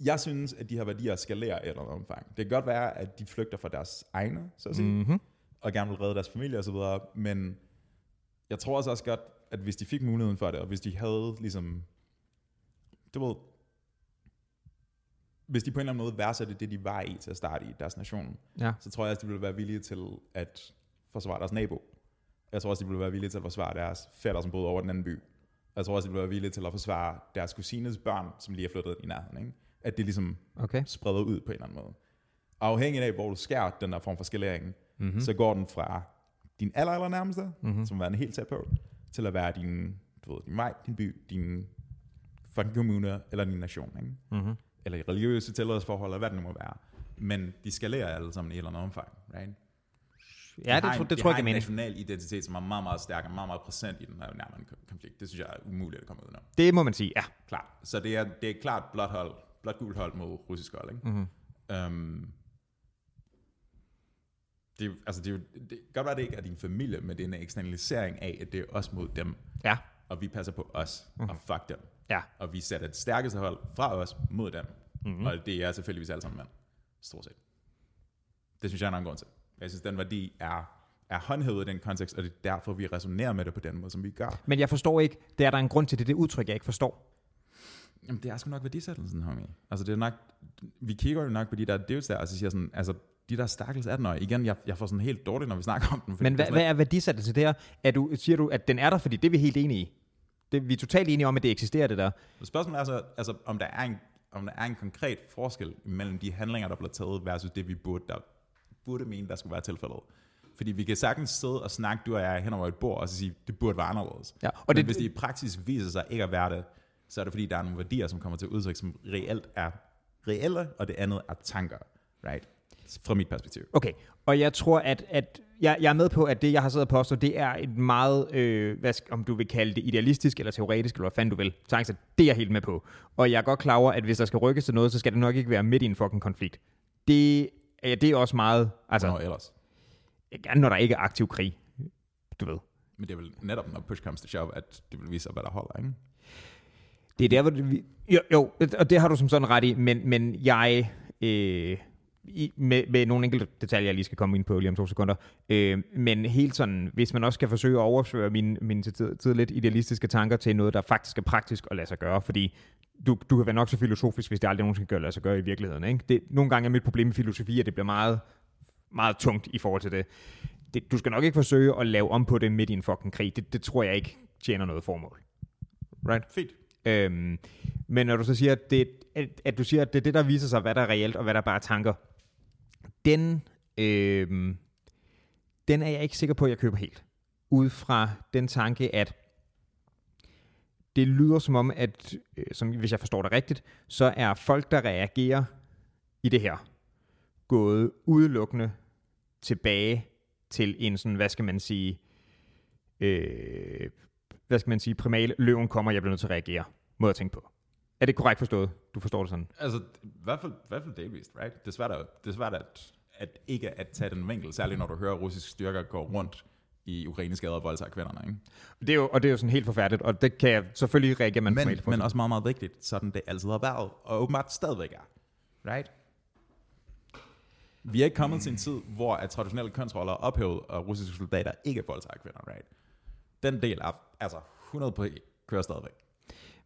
jeg synes, at de her værdier skalerer et eller andet omfang. Det kan godt være, at de flygter fra deres egne, så at sige, mm. Mm-hmm. og gerne vil redde deres familie og så videre, men jeg tror også, også godt, at hvis de fik muligheden for det, og hvis de havde ligesom, du ved, hvis de på en eller anden måde værdsatte det, de var i til at starte i deres nation, Ja. så tror jeg også, de ville være villige til at forsvare deres nabo. Jeg tror også, de ville være villige til at forsvare deres fætter, som boede over den anden by. Jeg tror også, de ville være villige til at forsvare deres kusines børn, som lige er flyttet ind i nærheden. Ikke? At det ligesom Okay. spreder ud på en eller anden måde. Afhængig af, hvor du skærer den der form for skalering, Mhm. mm-hmm. så går den fra din aller, aller nærmeste, Mhm. mm-hmm. som værende helt tæt på, til at være din, du ved, din vej, din by, din fucking kommune, eller din nation, ikke? Mm-hmm. eller i religiøse tilhørsforhold, eller hvad det nu må være. Men de skalerer alle sammen i et eller andet omfang, right? Ja, De det, tror, en, det de tror jeg, jeg en mener. national identitet, som er meget, meget stærk og meget, meget præsent i den her nærmere konflikt. Det synes jeg er umuligt at komme ud af. Det må man sige, ja. Klart. Så det er, det er klart blåt hold, blåt gult hold mod russisk hold, ikke? Mm-hmm. Um, det, altså det, det kan godt være, det ikke er din familie, men det er en eksternalisering af, at det er os mod dem, Ja. og vi passer på os, Mhm. mm. og fuck dem. Ja. Og vi sætter det stærkeste hold fra os mod dem. Mm-hmm. Og det er selvfølgelig alle sammen mænd. Stort set. Det synes jeg er en grund til. Jeg synes, den værdi er, er håndhævet i den kontekst, og det er derfor, vi resonerer med det på den måde, som vi gør. Men jeg forstår ikke, det er der en grund til det, det udtryk, jeg ikke forstår. Jamen, det er sgu nok værdisættelsen, homie. Altså, det er nok, vi kigger jo nok på de der dudes der, og så siger sådan, altså, de der stakkels 18 -årige. Igen, jeg, jeg får sådan helt dårligt, når vi snakker om den. Men hvad, hvad er værdisættelse der? Er du, siger du, at den er der, fordi det er vi helt enige i? Det, vi er totalt enige om, at det eksisterer, det der. Spørgsmålet er så, altså, om der er en om der er en konkret forskel mellem de handlinger, der bliver taget, versus det, vi burde, der burde mene, der skulle være tilfældet. Fordi vi kan sagtens sidde og snakke, du og jeg, hen over et bord, og så sige, det burde være anderledes. Ja, og Men det- hvis det i praksis viser sig ikke at være det, så er det fordi, der er nogle værdier, som kommer til udtryk, som reelt er reelle, og det andet er tanker. Right? Fra mit perspektiv. Okay, og jeg tror, at, at jeg, jeg er med på, at det, jeg har siddet og påstået, det er et meget, øh, hvad, om du vil kalde det idealistisk eller teoretisk, eller hvad fanden du vil, tanke, det er jeg helt med på. Og jeg er godt klar over, at hvis der skal rykkes til noget, så skal det nok ikke være midt i en fucking konflikt. Det, ja, det er også meget, altså, Hvornår ellers? gerne når der ikke er aktiv krig, du ved. Men det er vel netop, når push comes to shove, at det vil vise sig, hvad der holder, ikke? Det er der, hvor det, jo, jo, og det har du som sådan ret i, men, men jeg, øh, i, med, med nogle enkelte detaljer, jeg lige skal komme ind på lige om to sekunder, øh, men helt sådan, hvis man også skal forsøge at overføre mine, mine tid, tid lidt idealistiske tanker til noget, der faktisk er praktisk at lade sig gøre, fordi du, du kan være nok så filosofisk, hvis det aldrig nogensinde kan lade sig gøre i virkeligheden. Ikke? Det, nogle gange er mit problem med filosofi, at det bliver meget, meget tungt i forhold til det. det. Du skal nok ikke forsøge at lave om på det midt i en fucking krig. Det, det tror jeg ikke tjener noget formål. Right? Fint. Øhm, men når du så siger, at, det, at, at du siger, at det er det, der viser sig, hvad der er reelt, og hvad der bare er tanker, den, øh, den er jeg ikke sikker på, at jeg køber helt. Ud fra den tanke, at det lyder som om, at øh, som, hvis jeg forstår det rigtigt, så er folk, der reagerer i det her, gået udelukkende tilbage til en sådan, hvad skal man sige, øh, hvad skal man sige, primal, løven kommer, jeg bliver nødt til at reagere, måde at tænke på. Er det korrekt forstået? Du forstår det sådan? Altså, i hvert fald, i hvert fald delvist, right? Det er svært, at, det er svært at, at ikke at tage den vinkel, særligt når du hører, russiske styrker går rundt i ukrainske gader og voldtager kvinderne, ikke? Det er jo, og det er jo sådan helt forfærdeligt, og det kan jeg selvfølgelig reagere man Men, men også meget, meget vigtigt, sådan det altid har været, og åbenbart stadigvæk er. Right? Vi er ikke kommet til en tid, hvor at traditionelle kønsroller er ophævet, og russiske soldater ikke voldtager kvinder, right? Den del er, altså 100 på kører stadigvæk.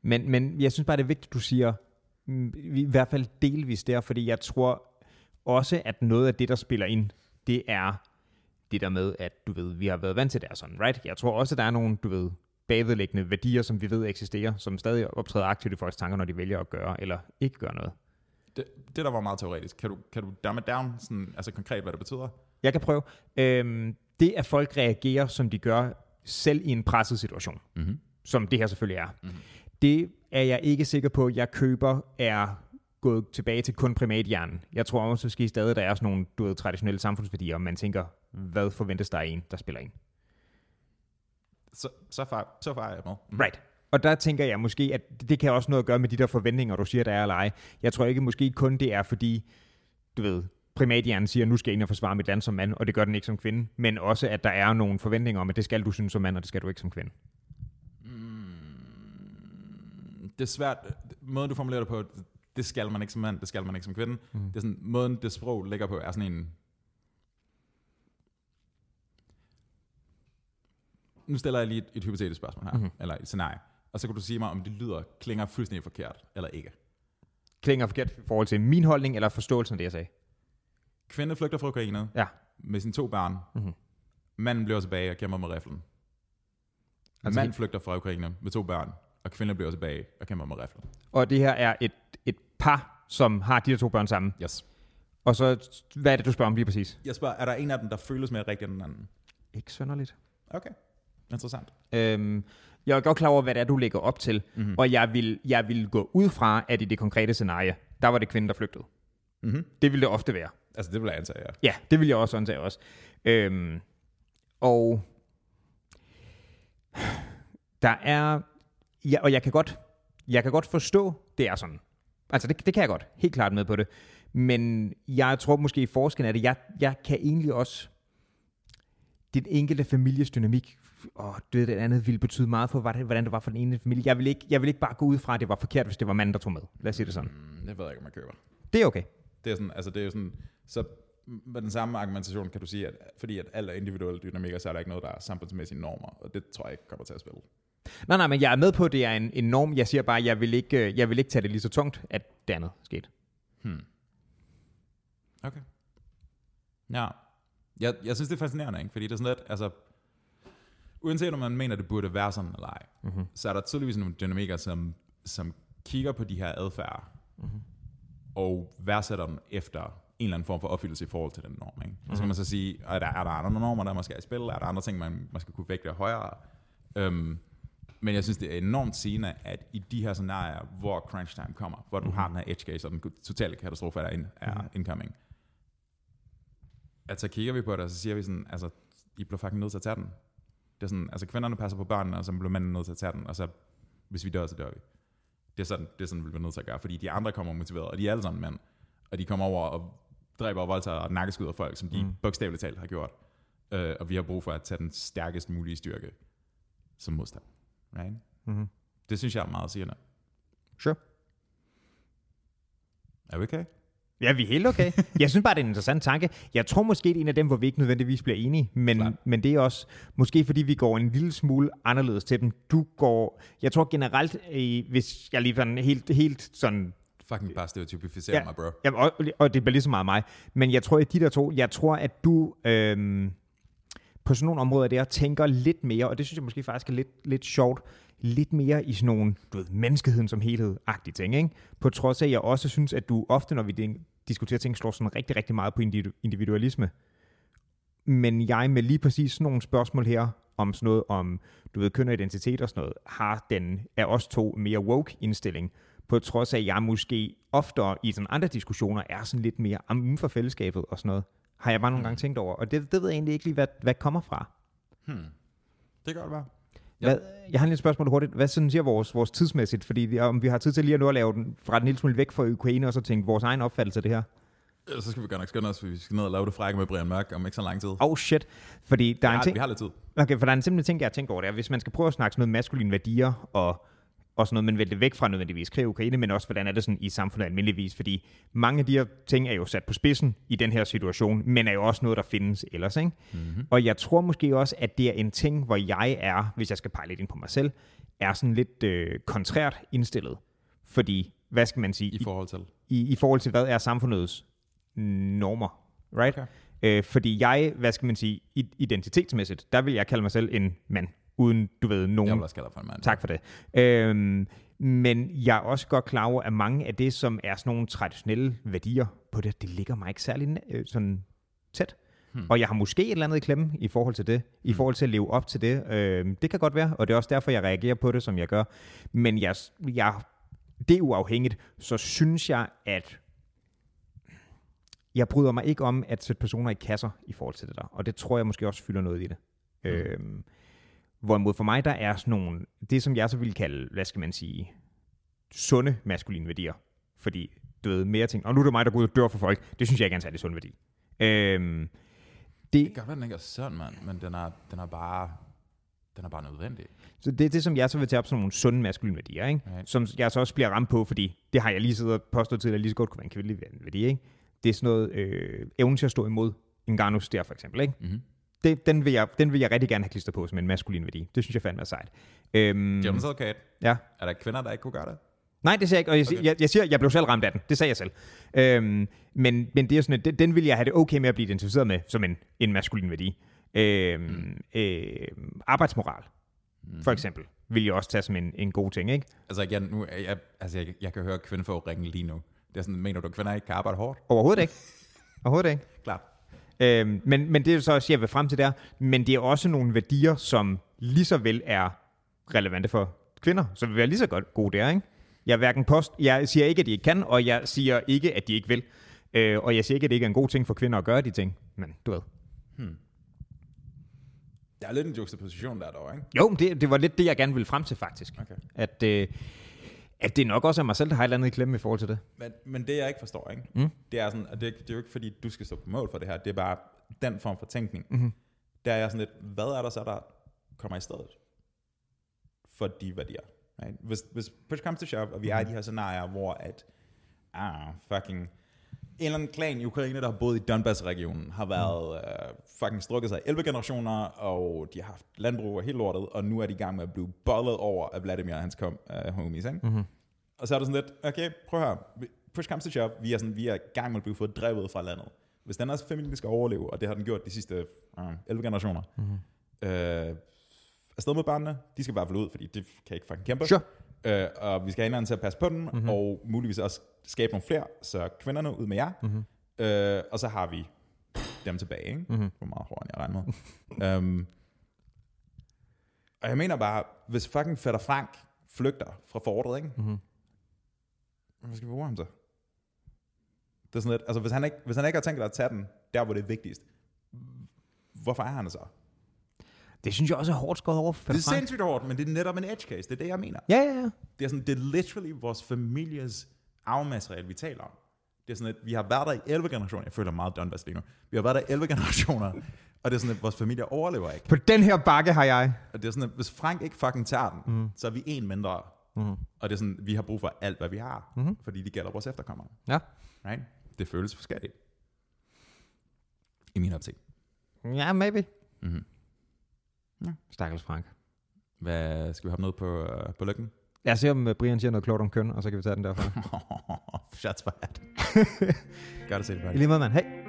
Men, men jeg synes bare, det er vigtigt, du siger, mm, i hvert fald delvis der, fordi jeg tror også, at noget af det, der spiller ind, det er det der med, at du ved, vi har været vant til det er sådan, right? Jeg tror også, at der er nogle, du ved, bagvedliggende værdier, som vi ved eksisterer, som stadig optræder aktivt i folks tanker, når de vælger at gøre eller ikke gøre noget. Det, det der var meget teoretisk. Kan du, kan du dumb it down, sådan, altså konkret, hvad det betyder? Jeg kan prøve. Øhm, det, at folk reagerer, som de gør, selv i en presset situation, Mm-hmm. som det her selvfølgelig er, Mhm. Det er jeg ikke sikker på, at jeg køber er gået tilbage til kun primathjernen. Jeg tror også måske stadig, der er sådan nogle du ved, traditionelle samfundsværdier, og man tænker, hvad forventes der af en, der spiller ind? Så, så, far, så far jeg med. Mhm. Right. Og der tænker jeg måske, at det kan også noget at gøre med de der forventninger, du siger, der er eller ej. Jeg tror ikke måske kun det er, fordi, du ved, primathjernen siger, nu skal jeg ind og forsvare mit land som mand, og det gør den ikke som kvinde, men også, at der er nogle forventninger om, at det skal du synes som mand, og det skal du ikke som kvinde. Det er svært. Måden, du formulerer det på, det skal man ikke som mand, det skal man ikke som kvinde. Mm. Det er sådan, måden det sprog ligger på, er sådan en... Nu stiller jeg lige et, et hypotetisk spørgsmål her, Mhm. mm-hmm. eller et scenarie. Og så kan du sige mig, om det lyder, klinger fuldstændig forkert, eller ikke. Klinger forkert i forhold til min holdning, eller forståelsen af det, jeg sagde. Kvinde flygter fra Ukraine Ja. med sine to børn. Mhm. Manden bliver tilbage og kæmper med riflen. Altså Mand flygter fra Ukraine med to børn, og kvinden bliver tilbage og kæmper med riflen. Og det her er et, et par, som har de her to børn sammen. Yes. Og så, hvad er det, du spørger om lige præcis? Jeg spørger, er der en af dem, der føles mere rigtig end den anden? Ikke sønderligt. Okay. Interessant. Øhm, jeg er godt klar over, hvad det er, du lægger op til, mm-hmm. og jeg vil, jeg vil gå ud fra, at i det konkrete scenarie, der var det kvinden, der flygtede. Mm-hmm. Det ville det ofte være. Altså, det vil jeg antage, ja. Ja, det vil jeg også antage også. Øhm, og der er, ja, og jeg kan godt, jeg kan godt forstå, det er sådan. Altså, det, det kan jeg godt. Helt klart med på det. Men jeg tror måske i forskellen af det, jeg, jeg kan egentlig også, det enkelte families dynamik, og det, det andet ville betyde meget for, hvordan det var for den ene familie. Jeg vil, ikke, jeg vil ikke bare gå ud fra, at det var forkert, hvis det var manden, der tog med. Lad os sige det sådan. Mm, det ved jeg ikke, om jeg køber. Det er okay. Det er sådan, altså det er sådan, så med den samme argumentation kan du sige, at fordi at alt er individuelle dynamikker, så er der ikke noget, der er samfundsmæssige normer, og det tror jeg ikke kommer til at spille. Nej, nej, men jeg er med på, at det er en, en norm. Jeg siger bare, at jeg vil, ikke, øh, jeg vil ikke tage det lige så tungt, at det andet skete. Hmm. Okay. Ja. Jeg, jeg synes, det er fascinerende, ikke? fordi det er sådan lidt, altså, uanset om man mener, det burde være sådan eller ej, Mm-hmm. så er der tydeligvis nogle dynamikker, som, som kigger på de her adfærd, Mm-hmm. og værdsætter dem efter en eller anden form for opfyldelse i forhold til den norm. Ikke? Og så kan man så sige, er der, er der andre normer, der måske er i spil? Er der andre ting, man, man skal kunne vægte højere? Øhm, men jeg synes, det er enormt sigende, at i de her scenarier, hvor crunch time kommer, hvor du Mhm. har den her edge case, og den totale katastrofe er, in, er Mhm. incoming, at så kigger vi på det, og så siger vi sådan, altså, I bliver fucking nødt til at tage den. Det er sådan, altså kvinderne passer på børnene, og så bliver manden nødt til at tage den, og så, hvis vi dør, så dør vi. Det er sådan, det er sådan vi bliver nødt til at gøre, fordi de andre kommer motiveret, og de er alle sammen mænd, og de kommer over og dræber og voldtager og nakkeskyder folk, som de Mm. mm. bogstaveligt talt har gjort. øh, og vi har brug for at tage den stærkest mulige styrke som modstand. Right? Mhm. Det synes jeg er meget sigende. Sure. Er vi okay? Ja, vi er helt okay. Jeg synes bare, det er en interessant tanke. Jeg tror måske, det er en af dem, hvor vi ikke nødvendigvis bliver enige, men, men det er også måske, fordi vi går en lille smule anderledes til dem. Du går, jeg tror generelt, hvis jeg lige sådan helt, helt sådan Fucking bare stereotypificere Ja. mig, bro. Jamen, og, og det bliver lige så meget mig. Men jeg tror, at de der to, jeg tror, at du øhm, på sådan nogle områder der tænker lidt mere, og det synes jeg måske faktisk er lidt, lidt sjovt, lidt mere i sådan nogle, du ved, menneskeheden som helhed-agtige ting, ikke? På trods af, at jeg også synes, at du ofte, når vi diskuterer ting, slår sådan rigtig, rigtig meget på individualisme. Men jeg med lige præcis sådan nogle spørgsmål her, om sådan noget om, du ved, køn og identitet og sådan noget, har den af os to mere woke indstilling, på trods af, at jeg måske oftere i sådan andre diskussioner er sådan lidt mere "Am, for fællesskabet og sådan noget, har jeg bare nogle gange tænkt over. Og det, det ved jeg egentlig ikke lige, hvad, hvad kommer fra. Hmm. Det kan godt være. Ja. Hvad, jeg har lige et spørgsmål hurtigt. Hvad sådan siger vores, vores tidsmæssigt? Fordi vi- om vi har tid til lige at nu at lave den fra den lille smule væk fra Ukraine, og så tænke vores egen opfattelse af det her. Øh, Så skal vi godt nok skynde os, for vi skal ned og lave det frække med Brian Mørk om ikke så lang tid. Oh shit. Fordi der er vi, en har, ting... vi har lidt tid. Okay, for der er en simpelthen ting, jeg har tænkt over, det er, hvis man skal prøve at snakke sådan noget maskuline værdier og, og sådan noget, men vælge det væk fra nødvendigvis krig i Ukraine, men også hvordan er det sådan i samfundet almindeligvis, fordi mange af de her ting er jo sat på spidsen i den her situation, men er jo også noget, der findes ellers, ikke? Mm-hmm. Og jeg tror måske også, at det er en ting, hvor jeg er, hvis jeg skal pege lidt ind på mig selv, er sådan lidt øh, kontrært indstillet. Fordi, hvad skal man sige, I forhold til. i, i forhold til, hvad er samfundets normer, right? Okay. Øh, fordi jeg, hvad skal man sige, identitetsmæssigt, der vil jeg kalde mig selv en mand, uden, du ved, nogen... Jeg vil også kalde for en mand. Tak for det. Øhm, men jeg er også godt klar over, at mange af det, som er sådan nogle traditionelle værdier på det, det ligger mig ikke særlig øh, sådan tæt. Hmm. Og jeg har måske et eller andet i klemme i forhold til det, i forhold til at leve op til det. Øhm, det kan godt være, og det er også derfor, jeg reagerer på det, som jeg gør. Men jeg, jeg, det er uafhængigt, så synes jeg, at jeg bryder mig ikke om at sætte personer i kasser i forhold til det der. Og det tror jeg måske også fylder noget i det. Mm. Øhm, hvorimod for mig, der er sådan nogle, det som jeg så vil kalde, hvad skal man sige, sunde maskuline værdier. Fordi, du ved, mere ting, og nu er det mig, der går ud og dør for folk, det synes jeg ikke er en særlig sund værdi. Øhm, det, Det kan godt være, den ikke er sådan, mand, men den er, den er bare... Den er bare nødvendig. Så det er det, som jeg så vil tage op som nogle sunde maskuline værdier, ikke? Right. som jeg så også bliver ramt på, fordi det har jeg lige siddet og påstået til, at lige så godt kunne være en kvindelig værdi. Ikke? Det er sådan noget øh, evnen til at stå imod en Garnus der for eksempel. Ikke? Mm-hmm. Det, den, vil jeg, den vil jeg rigtig gerne have klistret på som en maskulin værdi. Det synes jeg fandme er sejt. Øhm, Gennemsadvokat. ja. Er der kvinder, der ikke kunne gøre det? Nej, det siger jeg ikke, og jeg, Okay. jeg, jeg siger, jeg blev selv ramt af den. Det sagde jeg selv. Øhm, men, men det er sådan, at den, den vil jeg have det okay med at blive identificeret med som en, en maskulin værdi. Øhm, mm. øh, arbejdsmoral, Mm. for eksempel, vil jeg også tage som en, en god ting, ikke? Altså igen, nu, jeg, altså jeg, jeg kan høre kvindefolk ringe lige nu. Det er sådan, mener du, at kvinder ikke kan arbejde hårdt? Overhovedet ikke. Overhovedet ikke. Klart. Øhm, men, men det er så også, jeg vil frem til der. Men det er også nogle værdier, som lige så vel er relevante for kvinder, så vil være lige så godt gode der, ikke? Jeg, er hverken post, jeg siger ikke, at de ikke kan, og jeg siger ikke, at de ikke vil. Øh, og jeg siger ikke, at det ikke er en god ting for kvinder at gøre de ting. Men du ved. Der er lidt en juxtaposition der dog, ikke? Jo, det, det var lidt det, jeg gerne ville frem til faktisk. Okay. At, øh, at det nok også er mig selv, der har et eller andet i klemme i forhold til det. Men, men det jeg ikke forstår, ikke? Mm. det er sådan, det, det er jo ikke fordi, du skal stå på mål for det her, det er bare den form for tænkning. Mhm. Der er jeg sådan lidt, hvad er der så, der kommer i stedet for de værdier? Right? Hvis, hvis push comes to shove, og vi er i de her scenarier, hvor at, ah, fucking, en eller anden klan i Ukraine, der har boet i Donbass-regionen, har været uh, fucking strukket sig i 11 generationer, og de har haft landbrug og helt lortet, og nu er de i gang med at blive bollet over af Vladimir og hans kom, uh, homies, ikke? Mm-hmm. Og så er det sådan lidt, okay, prøv her. Push comes to shove. Vi er, sådan, vi er i gang med at blive fordrevet fra landet. Hvis den her familie skal overleve, og det har den gjort de sidste uh, 11 generationer, Mm-hmm. øh, afsted med børnene, de skal hvert fald ud, fordi det kan ikke fucking kæmpe. Sure. Øh, og vi skal have hinanden til at passe på dem, Mhm. mm-hmm. og muligvis også skabe nogle flere, så kvinderne ud med jer. Mm-hmm. Øh, og så har vi dem tilbage, ikke? Mm-hmm. Hvor meget hårdere, jeg regner med. um, og jeg mener bare, hvis fucking Fætter Frank flygter fra fortet, ikke? Mm-hmm. Hvad skal vi bruge ham til? Det er sådan lidt, altså hvis han, ikke, hvis han ikke har tænkt sig at tage den, der hvor det er vigtigst, hvorfor er han så? Det synes jeg også er hårdt skåret over for Det er Frank. sindssygt hårdt, men det er netop en edge case, det er det, jeg mener. Ja, ja, ja. Det er, sådan, det er literally vores families arvemateriale, vi taler om. Det er sådan, at vi har været der i 11 generationer. Jeg føler meget Donbass lige nu. Vi har været der i 11 generationer, og det er sådan, at vores familie overlever ikke. På den her bakke har jeg. Og det er sådan, at hvis Frank ikke fucking tager den, mm. så er vi en mindre. Mm. Og det er sådan, vi har brug for alt, hvad vi har, mm. fordi de gælder vores efterkommere. Ja. Right? Det føles forskelligt. I min optik. Ja, maybe. Mm-hmm. Stakkels Frank. Hvad, skal vi hoppe ned på, uh, på lykken? Lad os se, om øh, Brian siger noget klogt om køn, og så kan vi tage den derfra. Shots fired. Godt at se det, I lige måde, mand. Hej.